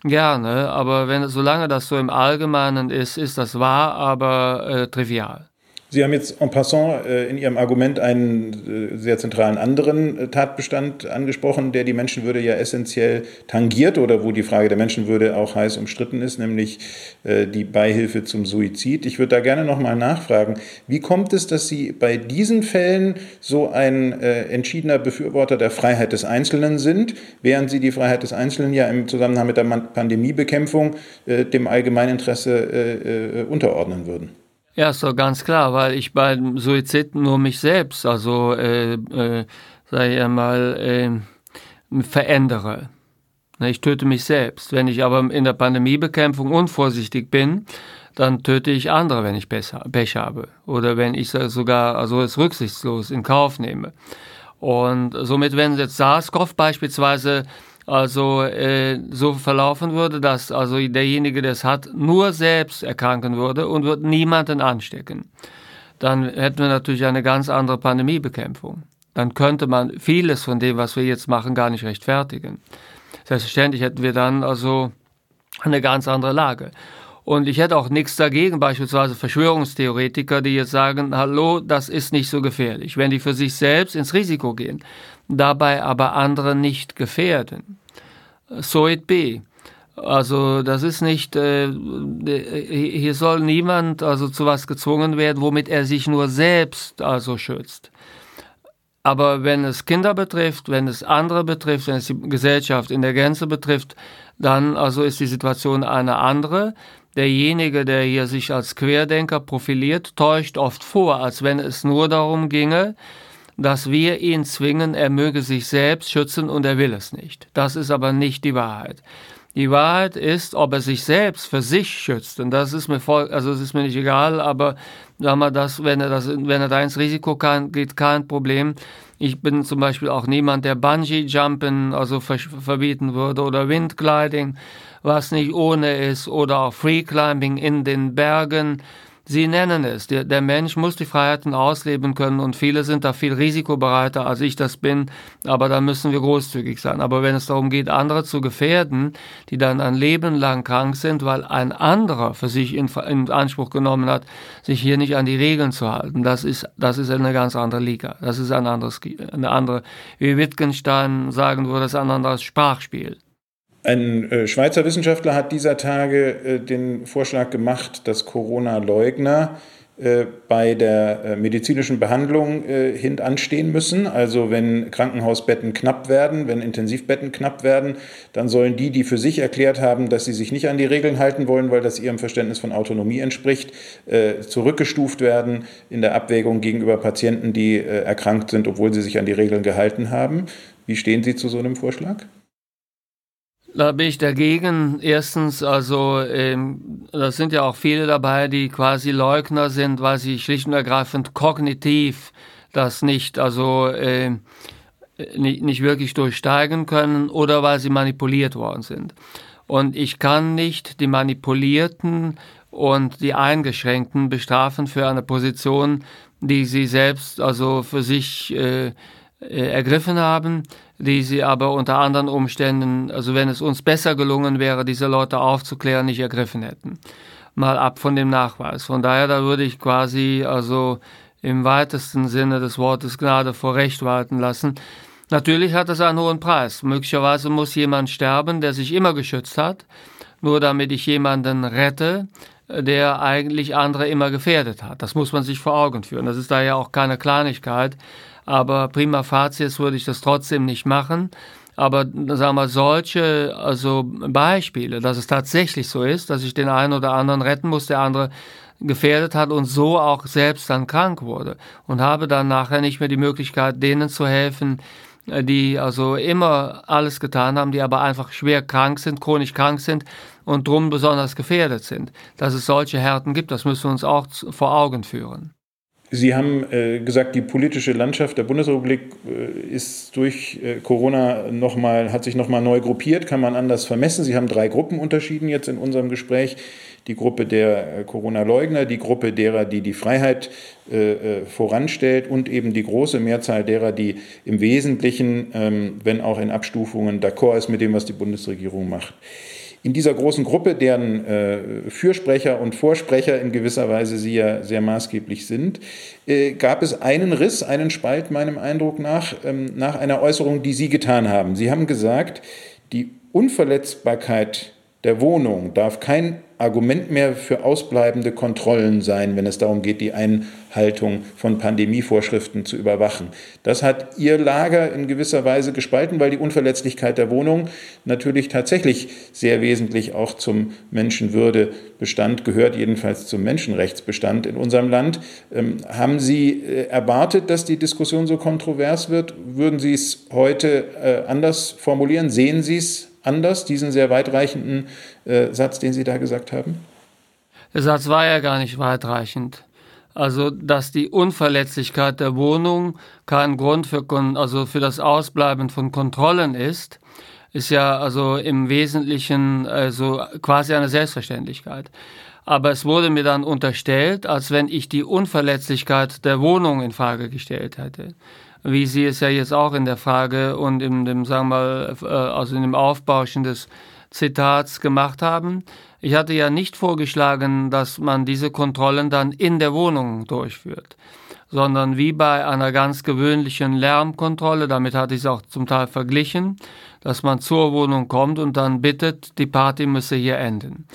gerne. Aber wenn, solange das so im Allgemeinen ist, ist das wahr, aber äh, trivial. Sie haben jetzt en passant äh, in Ihrem Argument einen äh, sehr zentralen anderen äh, Tatbestand angesprochen, der die Menschenwürde ja essentiell tangiert oder wo die Frage der Menschenwürde auch heiß umstritten ist, nämlich die Beihilfe zum Suizid. Ich würde da gerne nochmal nachfragen, wie kommt es, dass Sie bei diesen Fällen so ein entschiedener Befürworter der Freiheit des Einzelnen sind, während Sie die Freiheit des Einzelnen ja im Zusammenhang mit der Pandemiebekämpfung dem Allgemeininteresse unterordnen würden? Ja, so ganz klar, weil ich beim Suizid nur mich selbst, also äh, äh, sage ich einmal, äh, verändere. Ne, ich töte mich selbst. Wenn ich aber in der Pandemiebekämpfung unvorsichtig bin, dann töte ich andere, wenn ich Pech habe. Oder wenn ich sogar also es rücksichtslos in Kauf nehme. Und somit, wenn jetzt SARS-CoV beispielsweise also äh, so verlaufen würde, dass also derjenige, der es hat, nur selbst erkranken würde und wird niemanden anstecken, dann hätten wir natürlich eine ganz andere Pandemiebekämpfung. Dann könnte man vieles von dem, was wir jetzt machen, gar nicht rechtfertigen. Selbstverständlich hätten wir dann also eine ganz andere Lage. Und ich hätte auch nichts dagegen, beispielsweise Verschwörungstheoretiker, die jetzt sagen, hallo, das ist nicht so gefährlich, wenn die für sich selbst ins Risiko gehen, dabei aber andere nicht gefährden. So it be. Also das ist nicht, äh, hier soll niemand also zu was gezwungen werden, womit er sich nur selbst also schützt. Aber wenn es Kinder betrifft, wenn es andere betrifft, wenn es die Gesellschaft in der Gänze betrifft, dann also ist die Situation eine andere. Derjenige, der hier sich als Querdenker profiliert, täuscht oft vor, als wenn es nur darum ginge, dass wir ihn zwingen, er möge sich selbst schützen und er will es nicht. Das ist aber nicht die Wahrheit. Die Wahrheit ist, ob er sich selbst für sich schützt. Und das ist mir voll, also es ist mir nicht egal, aber sag mal, das, wenn er das, wenn er da ins Risiko kann, geht kein Problem. Ich bin zum Beispiel auch niemand, der Bungee Jumpen also verbieten würde oder Windgliding was nicht ohne ist, oder auch Free Climbing in den Bergen. Sie nennen es, der, der, Mensch muss die Freiheiten ausleben können und viele sind da viel risikobereiter, als ich das bin, aber da müssen wir großzügig sein. Aber wenn es darum geht, andere zu gefährden, die dann ein Leben lang krank sind, weil ein anderer für sich in, in Anspruch genommen hat, sich hier nicht an die Regeln zu halten, das ist, das ist eine ganz andere Liga. Das ist ein anderes, eine andere, wie Wittgenstein sagen würde, das ist ein anderes Sprachspiel. Ein äh, Schweizer Wissenschaftler hat dieser Tage äh, den Vorschlag gemacht, dass Corona-Leugner äh, bei der medizinischen Behandlung hintanstehen müssen. Also wenn Krankenhausbetten knapp werden, wenn Intensivbetten knapp werden, dann sollen die, die für sich erklärt haben, dass sie sich nicht an die Regeln halten wollen, weil das ihrem Verständnis von Autonomie entspricht, zurückgestuft werden in der Abwägung gegenüber Patienten, die erkrankt sind, obwohl sie sich an die Regeln gehalten haben. Wie stehen Sie zu so einem Vorschlag? Da bin ich dagegen. Erstens, also ähm, da sind ja auch viele dabei, die quasi Leugner sind, weil sie schlicht und ergreifend kognitiv das nicht, also äh, nicht, nicht wirklich durchsteigen können oder weil sie manipuliert worden sind. Und ich kann nicht die Manipulierten und die Eingeschränkten bestrafen für eine Position, die sie selbst also für sich äh, äh, ergriffen haben, die sie aber unter anderen Umständen, also wenn es uns besser gelungen wäre, diese Leute aufzuklären, nicht ergriffen hätten. Mal ab von dem Nachweis. Von daher, da würde ich quasi also im weitesten Sinne des Wortes Gnade vor Recht walten lassen. Natürlich hat das einen hohen Preis. Möglicherweise muss jemand sterben, der sich immer geschützt hat, nur damit ich jemanden rette, der eigentlich andere immer gefährdet hat. Das muss man sich vor Augen führen. Das ist da ja auch keine Kleinigkeit. Aber prima facie würde ich das trotzdem nicht machen. Aber sagen wir solche also Beispiele, dass es tatsächlich so ist, dass ich den einen oder anderen retten muss, der andere gefährdet hat und so auch selbst dann krank wurde und habe dann nachher nicht mehr die Möglichkeit, denen zu helfen, die also immer alles getan haben, die aber einfach schwer krank sind, chronisch krank sind und drum besonders gefährdet sind. Dass es solche Härten gibt, das müssen wir uns auch vor Augen führen. Sie haben äh, gesagt, die politische Landschaft der Bundesrepublik äh, ist durch äh, Corona noch mal, hat sich nochmal neu gruppiert, kann man anders vermessen. Sie haben drei Gruppen unterschieden jetzt in unserem Gespräch. Die Gruppe der äh, Corona-Leugner, die Gruppe derer, die die Freiheit äh, äh, voranstellt und eben die große Mehrzahl derer, die im Wesentlichen, ähm, wenn auch in Abstufungen, d'accord ist mit dem, was die Bundesregierung macht. In dieser großen Gruppe, deren äh, Fürsprecher und Vorsprecher in gewisser Weise Sie ja sehr maßgeblich sind, äh, gab es einen Riss, einen Spalt meinem Eindruck nach, ähm, nach einer Äußerung, die Sie getan haben. Sie haben gesagt, die Unverletzbarkeit der Wohnung darf kein Argument mehr für ausbleibende Kontrollen sein, wenn es darum geht, die Einhaltung von Pandemievorschriften zu überwachen. Das hat Ihr Lager in gewisser Weise gespalten, weil die Unverletzlichkeit der Wohnung natürlich tatsächlich sehr wesentlich auch zum Menschenwürdebestand gehört, jedenfalls zum Menschenrechtsbestand in unserem Land. Ähm, haben Sie äh, erwartet, dass die Diskussion so kontrovers wird? Würden Sie es heute äh, anders formulieren? Sehen Sie es anders, diesen sehr weitreichenden äh, Satz, den Sie da gesagt haben? Der Satz war ja gar nicht weitreichend. Also, dass die Unverletzlichkeit der Wohnung kein Grund für, also für das Ausbleiben von Kontrollen ist, ist ja also im Wesentlichen also quasi eine Selbstverständlichkeit. Aber es wurde mir dann unterstellt, als wenn ich die Unverletzlichkeit der Wohnung in Frage gestellt hätte wie Sie es ja jetzt auch in der Frage und in dem, sagen wir mal, äh, also in dem Aufbauschen des Zitats gemacht haben. Ich hatte ja nicht vorgeschlagen, dass man diese Kontrollen dann in der Wohnung durchführt, sondern wie bei einer ganz gewöhnlichen Lärmkontrolle, damit hatte ich es auch zum Teil verglichen, dass man zur Wohnung kommt und dann bittet, die Party müsse hier enden.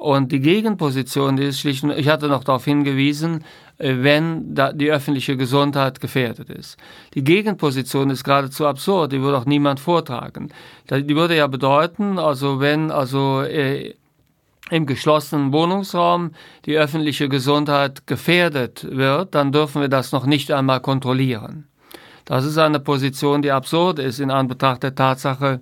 Und die Gegenposition, die ist schlicht, ich hatte noch darauf hingewiesen, äh, wenn die öffentliche Gesundheit gefährdet ist. Die Gegenposition ist geradezu absurd, die würde auch niemand vortragen. Die würde ja bedeuten, also wenn also äh, im geschlossenen Wohnungsraum die öffentliche Gesundheit gefährdet wird, dann dürfen wir das noch nicht einmal kontrollieren. Das ist eine Position, die absurd ist in Anbetracht der Tatsache,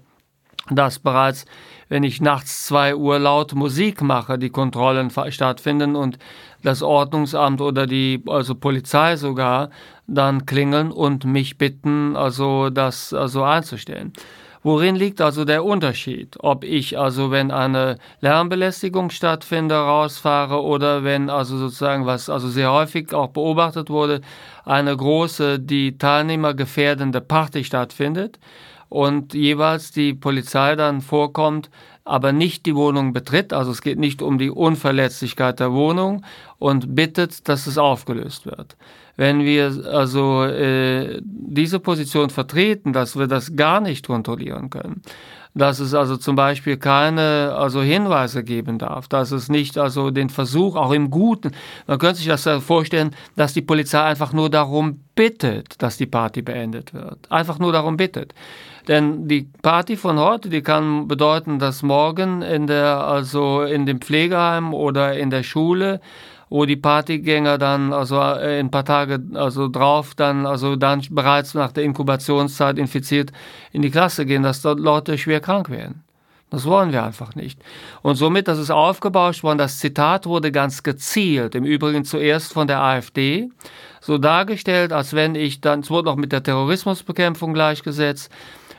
dass bereits wenn ich nachts zwei Uhr laut Musik mache, die Kontrollen stattfinden und das Ordnungsamt oder die also Polizei sogar dann klingeln und mich bitten, also das also einzustellen. Worin liegt also der Unterschied? Ob ich also, wenn eine Lärmbelästigung stattfindet, rausfahre oder wenn also sozusagen, was also sehr häufig auch beobachtet wurde, eine große, die Teilnehmer gefährdende Party stattfindet, und jeweils die Polizei dann vorkommt, aber nicht die Wohnung betritt, also es geht nicht um die Unverletzlichkeit der Wohnung und bittet, dass es aufgelöst wird. Wenn wir also äh, diese Position vertreten, dass wir das gar nicht kontrollieren können, dass es also zum Beispiel keine also Hinweise geben darf, dass es nicht also den Versuch, auch im Guten, man könnte sich das vorstellen, dass die Polizei einfach nur darum bittet, dass die Party beendet wird. Einfach nur darum bittet. Denn die Party von heute, die kann bedeuten, dass morgen in der, also in dem Pflegeheim oder in der Schule, wo die Partygänger dann, also äh, ein paar Tage, also drauf, dann, also dann bereits nach der Inkubationszeit infiziert in die Klasse gehen, dass dort Leute schwer krank werden. Das wollen wir einfach nicht. Und somit, das ist aufgebauscht worden, das Zitat wurde ganz gezielt, im Übrigen zuerst von der AfD, so dargestellt, als wenn ich dann, es wurde noch mit der Terrorismusbekämpfung gleichgesetzt,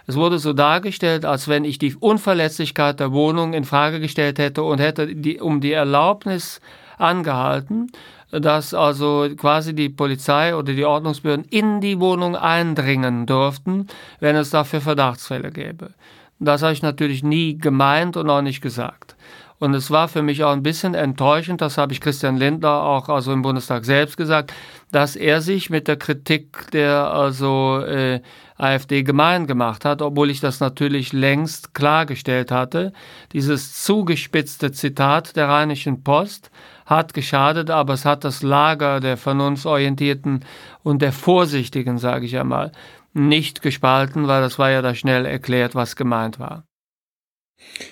es wurde so dargestellt, als wenn ich die Unverletzlichkeit der Wohnung in Frage gestellt hätte und hätte die, um die Erlaubnis angehalten, dass also quasi die Polizei oder die Ordnungsbehörden in die Wohnung eindringen dürften, wenn es dafür Verdachtsfälle gäbe. Das habe ich natürlich nie gemeint und auch nicht gesagt. Und es war für mich auch ein bisschen enttäuschend, das habe ich Christian Lindner auch also im Bundestag selbst gesagt, dass er sich mit der Kritik der also äh, AfD gemein gemacht hat, obwohl ich das natürlich längst klargestellt hatte. Dieses zugespitzte Zitat der Rheinischen Post hat geschadet, aber es hat das Lager der vernunftsorientierten und der Vorsichtigen, sage ich einmal, nicht gespalten, weil das war ja da schnell erklärt, was gemeint war.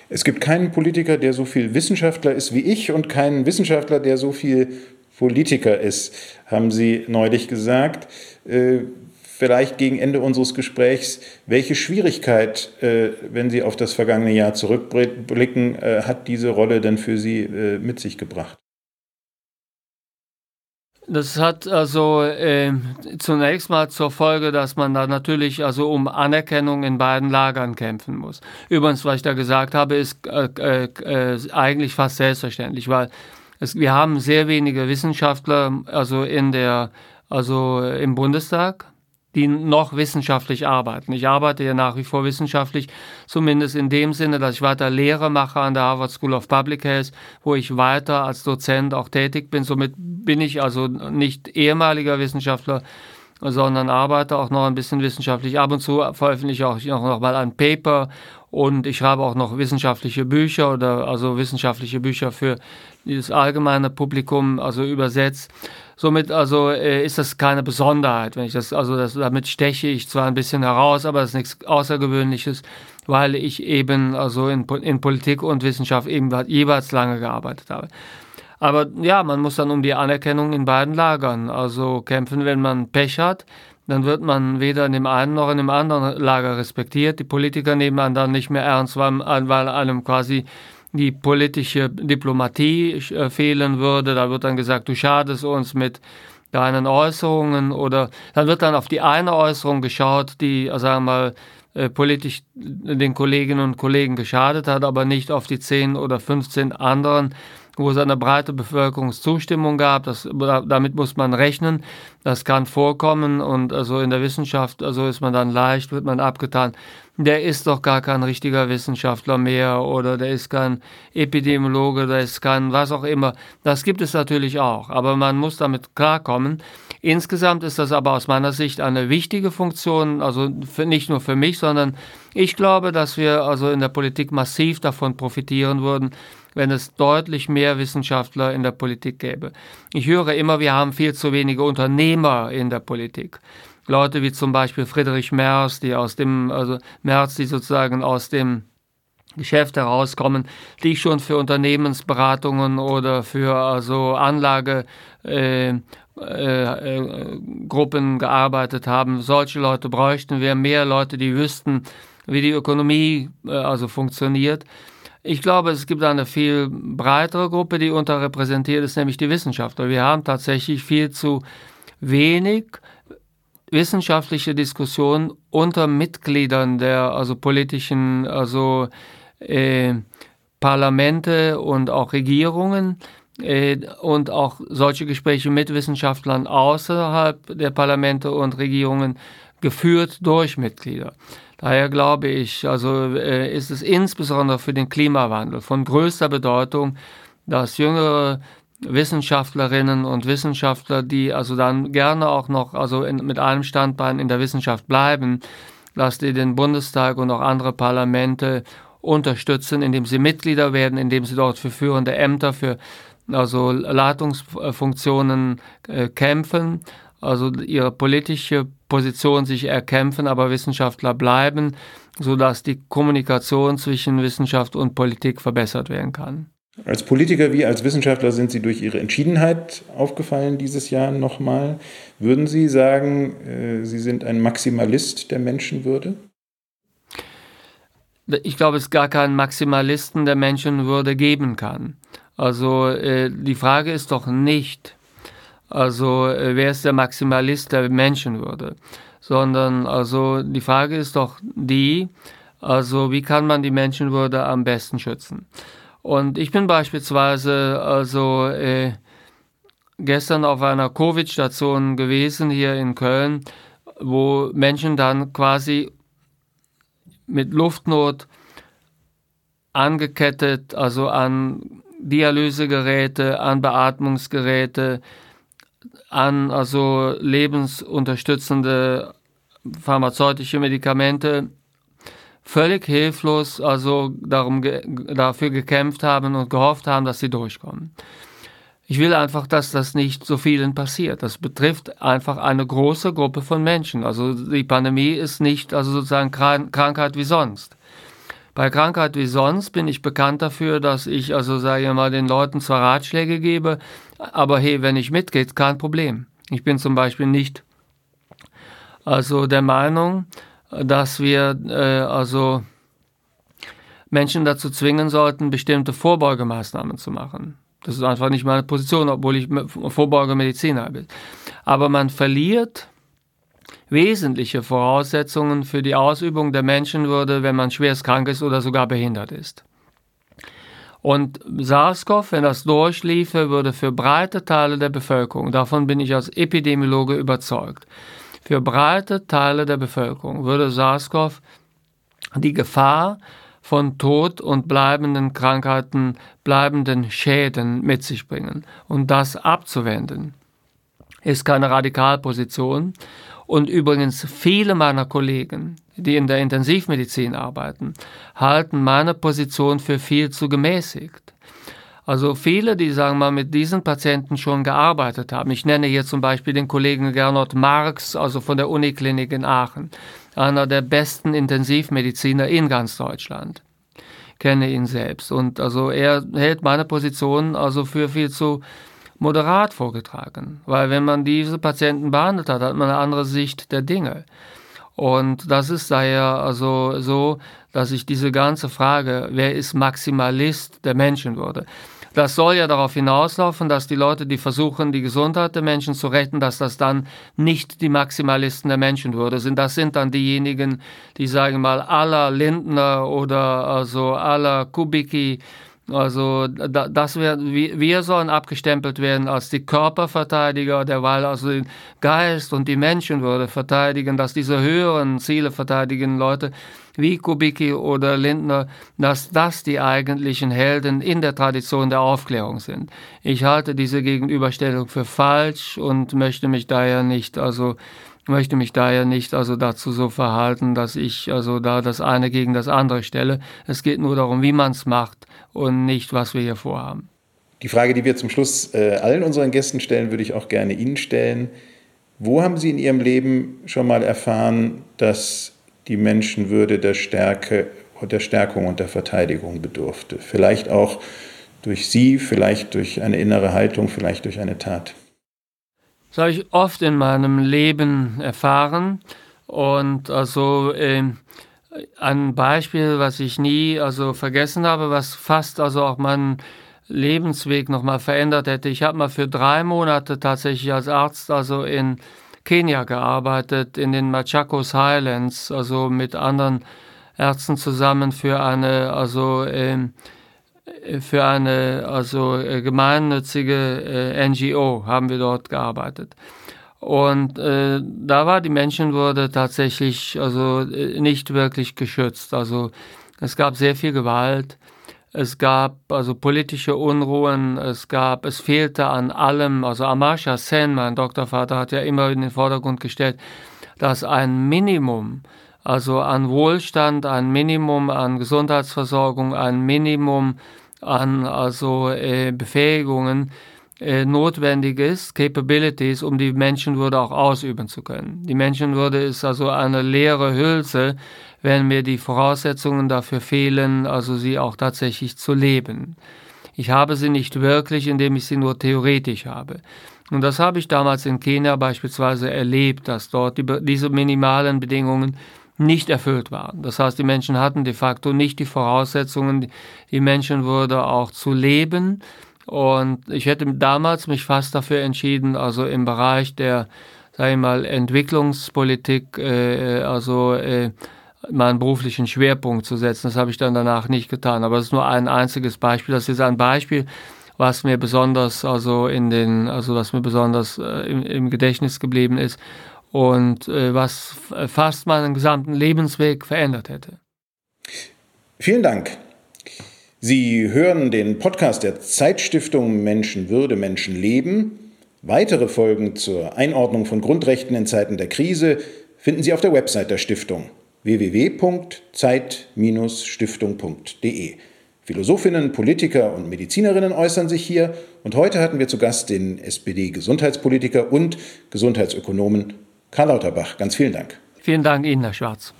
Es gibt keinen Politiker, der so viel Wissenschaftler ist wie ich und keinen Wissenschaftler, der so viel Politiker ist, haben Sie neulich gesagt. Äh, vielleicht gegen Ende unseres Gesprächs, welche Schwierigkeit, äh, wenn Sie auf das vergangene Jahr zurückblicken, äh, hat diese Rolle denn für Sie mit sich gebracht? Das hat also äh, zunächst mal zur Folge, dass man da natürlich also um Anerkennung in beiden Lagern kämpfen muss. Übrigens, was ich da gesagt habe, ist äh, äh, äh, eigentlich fast selbstverständlich, weil es, wir haben sehr wenige Wissenschaftler also in der also im Bundestag die noch wissenschaftlich arbeiten. Ich arbeite ja nach wie vor wissenschaftlich, zumindest in dem Sinne, dass ich weiter Lehre mache an der Harvard School of Public Health, wo ich weiter als Dozent auch tätig bin. Somit bin ich also nicht ehemaliger Wissenschaftler, sondern arbeite auch noch ein bisschen wissenschaftlich. Ab und zu veröffentliche ich auch noch mal ein Paper und ich schreibe auch noch wissenschaftliche Bücher oder also wissenschaftliche Bücher für das allgemeine Publikum, also übersetzt. Somit also äh, ist das keine Besonderheit, wenn ich das also das, damit steche ich zwar ein bisschen heraus, aber das ist nichts Außergewöhnliches, weil ich eben also in, in Politik und Wissenschaft eben jeweils lange gearbeitet habe. Aber ja, man muss dann um die Anerkennung in beiden Lagern also kämpfen, wenn man Pech hat dann wird man weder in dem einen noch in dem anderen Lager respektiert. Die Politiker nehmen einen dann nicht mehr ernst, weil, weil einem quasi die politische Diplomatie äh, fehlen würde. Da wird dann gesagt, du schadest uns mit deinen Äußerungen oder dann wird dann auf die eine Äußerung geschaut, die, sagen wir mal, äh, politisch den Kolleginnen und Kollegen geschadet hat, aber nicht auf die 10 oder 15 anderen, wo es eine breite Bevölkerungszustimmung gab. Das, damit muss man rechnen. Das kann vorkommen und also in der Wissenschaft, also ist man dann leicht, wird man abgetan. Der ist doch gar kein richtiger Wissenschaftler mehr oder der ist kein Epidemiologe, der ist kein was auch immer. Das gibt es natürlich auch, aber man muss damit klarkommen. Insgesamt ist das aber aus meiner Sicht eine wichtige Funktion, also nicht nur für mich, sondern ich glaube, dass wir also in der Politik massiv davon profitieren würden, wenn es deutlich mehr Wissenschaftler in der Politik gäbe. Ich höre immer, wir haben viel zu wenige Unternehmer in der Politik. Leute wie zum Beispiel Friedrich Merz, die aus dem, also Merz, die sozusagen aus dem Geschäft herauskommen, die schon für Unternehmensberatungen oder für also Anlage äh, äh, äh, gearbeitet haben. Solche Leute bräuchten wir mehr Leute, die wüssten, wie die Ökonomie äh, also funktioniert. Ich glaube, es gibt eine viel breitere Gruppe, die unterrepräsentiert ist, nämlich die Wissenschaftler. Wir haben tatsächlich viel zu wenig wissenschaftliche Diskussionen unter Mitgliedern der also politischen also äh, Parlamente und auch Regierungen äh, und auch solche Gespräche mit Wissenschaftlern außerhalb der Parlamente und Regierungen geführt durch Mitglieder. Daher glaube ich, also äh, ist es insbesondere für den Klimawandel von größter Bedeutung, dass jüngere Wissenschaftlerinnen und Wissenschaftler, die also dann gerne auch noch also in, mit einem Standbein in der Wissenschaft bleiben, dass die den Bundestag und auch andere Parlamente unterstützen, indem sie Mitglieder werden, indem sie dort für führende Ämter, für also Leitungsfunktionen äh, kämpfen, also ihre politische Position sich erkämpfen, aber Wissenschaftler bleiben, sodass die Kommunikation zwischen Wissenschaft und Politik verbessert werden kann. Als Politiker wie als Wissenschaftler sind Sie durch Ihre Entschiedenheit aufgefallen dieses Jahr nochmal. Würden Sie sagen, äh, Sie sind ein Maximalist der Menschenwürde? ich glaube, es gar keinen Maximalisten der Menschenwürde geben kann. Also äh, die Frage ist doch nicht, also äh, wer ist der Maximalist der Menschenwürde, sondern also die Frage ist doch die, also wie kann man die Menschenwürde am besten schützen? Und ich bin beispielsweise also äh, gestern auf einer Covid-Station gewesen hier in Köln, wo Menschen dann quasi mit Luftnot angekettet, also an Dialysegeräte, an Beatmungsgeräte, an also lebensunterstützende pharmazeutische Medikamente völlig hilflos also darum ge dafür gekämpft haben und gehofft haben, dass sie durchkommen. Ich will einfach, dass das nicht so vielen passiert. Das betrifft einfach eine große Gruppe von Menschen. Also die Pandemie ist nicht also sozusagen Krankheit wie sonst. Bei Krankheit wie sonst bin ich bekannt dafür, dass ich also sage ich mal den Leuten zwar Ratschläge gebe, aber hey, wenn ich mitgeht, kein Problem. Ich bin zum Beispiel nicht also der Meinung, dass wir äh, also Menschen dazu zwingen sollten, bestimmte Vorbeugemaßnahmen zu machen. Das ist einfach nicht meine Position, obwohl ich Vorbeugemediziner bin. Aber man verliert wesentliche Voraussetzungen für die Ausübung der Menschenwürde, wenn man schwerst krank ist oder sogar behindert ist. Und SARS-CoV, wenn das durchliefe, würde für breite Teile der Bevölkerung, davon bin ich als Epidemiologe überzeugt, für breite Teile der Bevölkerung würde SARS-CoV die Gefahr von Tod und bleibenden Krankheiten, bleibenden Schäden mit sich bringen. Und das abzuwenden, ist keine Radikalposition. Und übrigens viele meiner Kollegen, die in der Intensivmedizin arbeiten, halten meine Position für viel zu gemäßigt. Also viele, die sagen wir mal mit diesen Patienten schon gearbeitet haben. Ich nenne hier zum Beispiel den Kollegen Gernot Marx, also von der Uniklinik in Aachen einer der besten Intensivmediziner in ganz Deutschland. Kenne ihn selbst. Und also er hält meine Position also für viel zu moderat vorgetragen. Weil wenn man diese Patienten behandelt hat, hat man eine andere Sicht der Dinge. Und das ist daher also so, dass ich diese ganze Frage, wer ist Maximalist der Menschenwürde, das soll ja darauf hinauslaufen, dass die Leute, die versuchen, die Gesundheit der Menschen zu retten, dass das dann nicht die Maximalisten der Menschenwürde sind. Das sind dann diejenigen, die sagen mal aller Lindner oder also aller Kubicki also das wir, wir sollen abgestempelt werden als die Körperverteidiger, derweil also den Geist und die Menschenwürde verteidigen, dass diese höheren Ziele verteidigen Leute wie Kubicki oder Lindner, dass das die eigentlichen Helden in der Tradition der Aufklärung sind. Ich halte diese Gegenüberstellung für falsch und möchte mich daher nicht also möchte mich daher nicht also dazu so verhalten, dass ich also da das eine gegen das andere stelle. Es geht nur darum, wie man es macht und nicht, was wir hier vorhaben. Die Frage, die wir zum Schluss äh, allen unseren Gästen stellen, würde ich auch gerne Ihnen stellen. Wo haben Sie in Ihrem Leben schon mal erfahren, dass die Menschenwürde der Stärke, der Stärkung und der Verteidigung bedurfte? Vielleicht auch durch Sie, vielleicht durch eine innere Haltung, vielleicht durch eine Tat. Das habe ich oft in meinem Leben erfahren und also äh, ein Beispiel, was ich nie also vergessen habe, was fast also auch meinen Lebensweg nochmal verändert hätte. Ich habe mal für drei Monate tatsächlich als Arzt also in Kenia gearbeitet, in den Machakos Highlands, also mit anderen Ärzten zusammen für eine also äh, für eine also äh, gemeinnützige äh, NGO haben wir dort gearbeitet. Und äh, da war die Menschenwürde tatsächlich also äh, nicht wirklich geschützt. Also es gab sehr viel Gewalt, es gab also politische Unruhen, es gab, es fehlte an allem. Also Amartya Sen, mein Doktorvater, hat ja immer in den Vordergrund gestellt, dass ein Minimum, also an Wohlstand, ein Minimum an Gesundheitsversorgung, ein Minimum an also äh, Befähigungen äh, notwendig ist, Capabilities, um die Menschenwürde auch ausüben zu können. Die Menschenwürde ist also eine leere Hülse, wenn mir die Voraussetzungen dafür fehlen, also sie auch tatsächlich zu leben. Ich habe sie nicht wirklich, indem ich sie nur theoretisch habe. Und das habe ich damals in Kenia beispielsweise erlebt, dass dort die, diese minimalen Bedingungen nicht erfüllt waren. Das heißt, die Menschen hatten de facto nicht die Voraussetzungen, die Menschenwürde auch zu leben. Und ich hätte damals mich fast dafür entschieden, also im Bereich der, sage ich mal, Entwicklungspolitik, äh, also äh, mal beruflichen Schwerpunkt zu setzen. Das habe ich dann danach nicht getan. Aber das ist nur ein einziges Beispiel. Das ist ein Beispiel, was mir besonders, also in den, also was mir besonders äh, im, im, Gedächtnis geblieben ist und äh, was fast meinen gesamten Lebensweg verändert hätte. Vielen Dank. Sie hören den Podcast der Zeitstiftung Menschenwürde, Menschenleben. Weitere Folgen zur Einordnung von Grundrechten in Zeiten der Krise finden Sie auf der Website der Stiftung www.zeit-stiftung.de. Philosophinnen, Politiker und Medizinerinnen äußern sich hier und heute hatten wir zu Gast den SPD-Gesundheitspolitiker und Gesundheitsökonomen Karl Lauterbach. Ganz vielen Dank. Vielen Dank Ihnen, Herr Schwarz.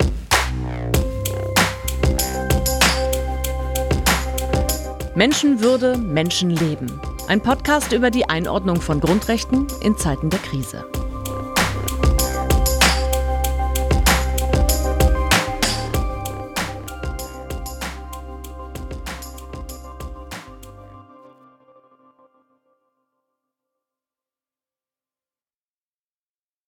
Menschenwürde, Menschenleben. Ein Podcast über die Einordnung von Grundrechten in Zeiten der Krise.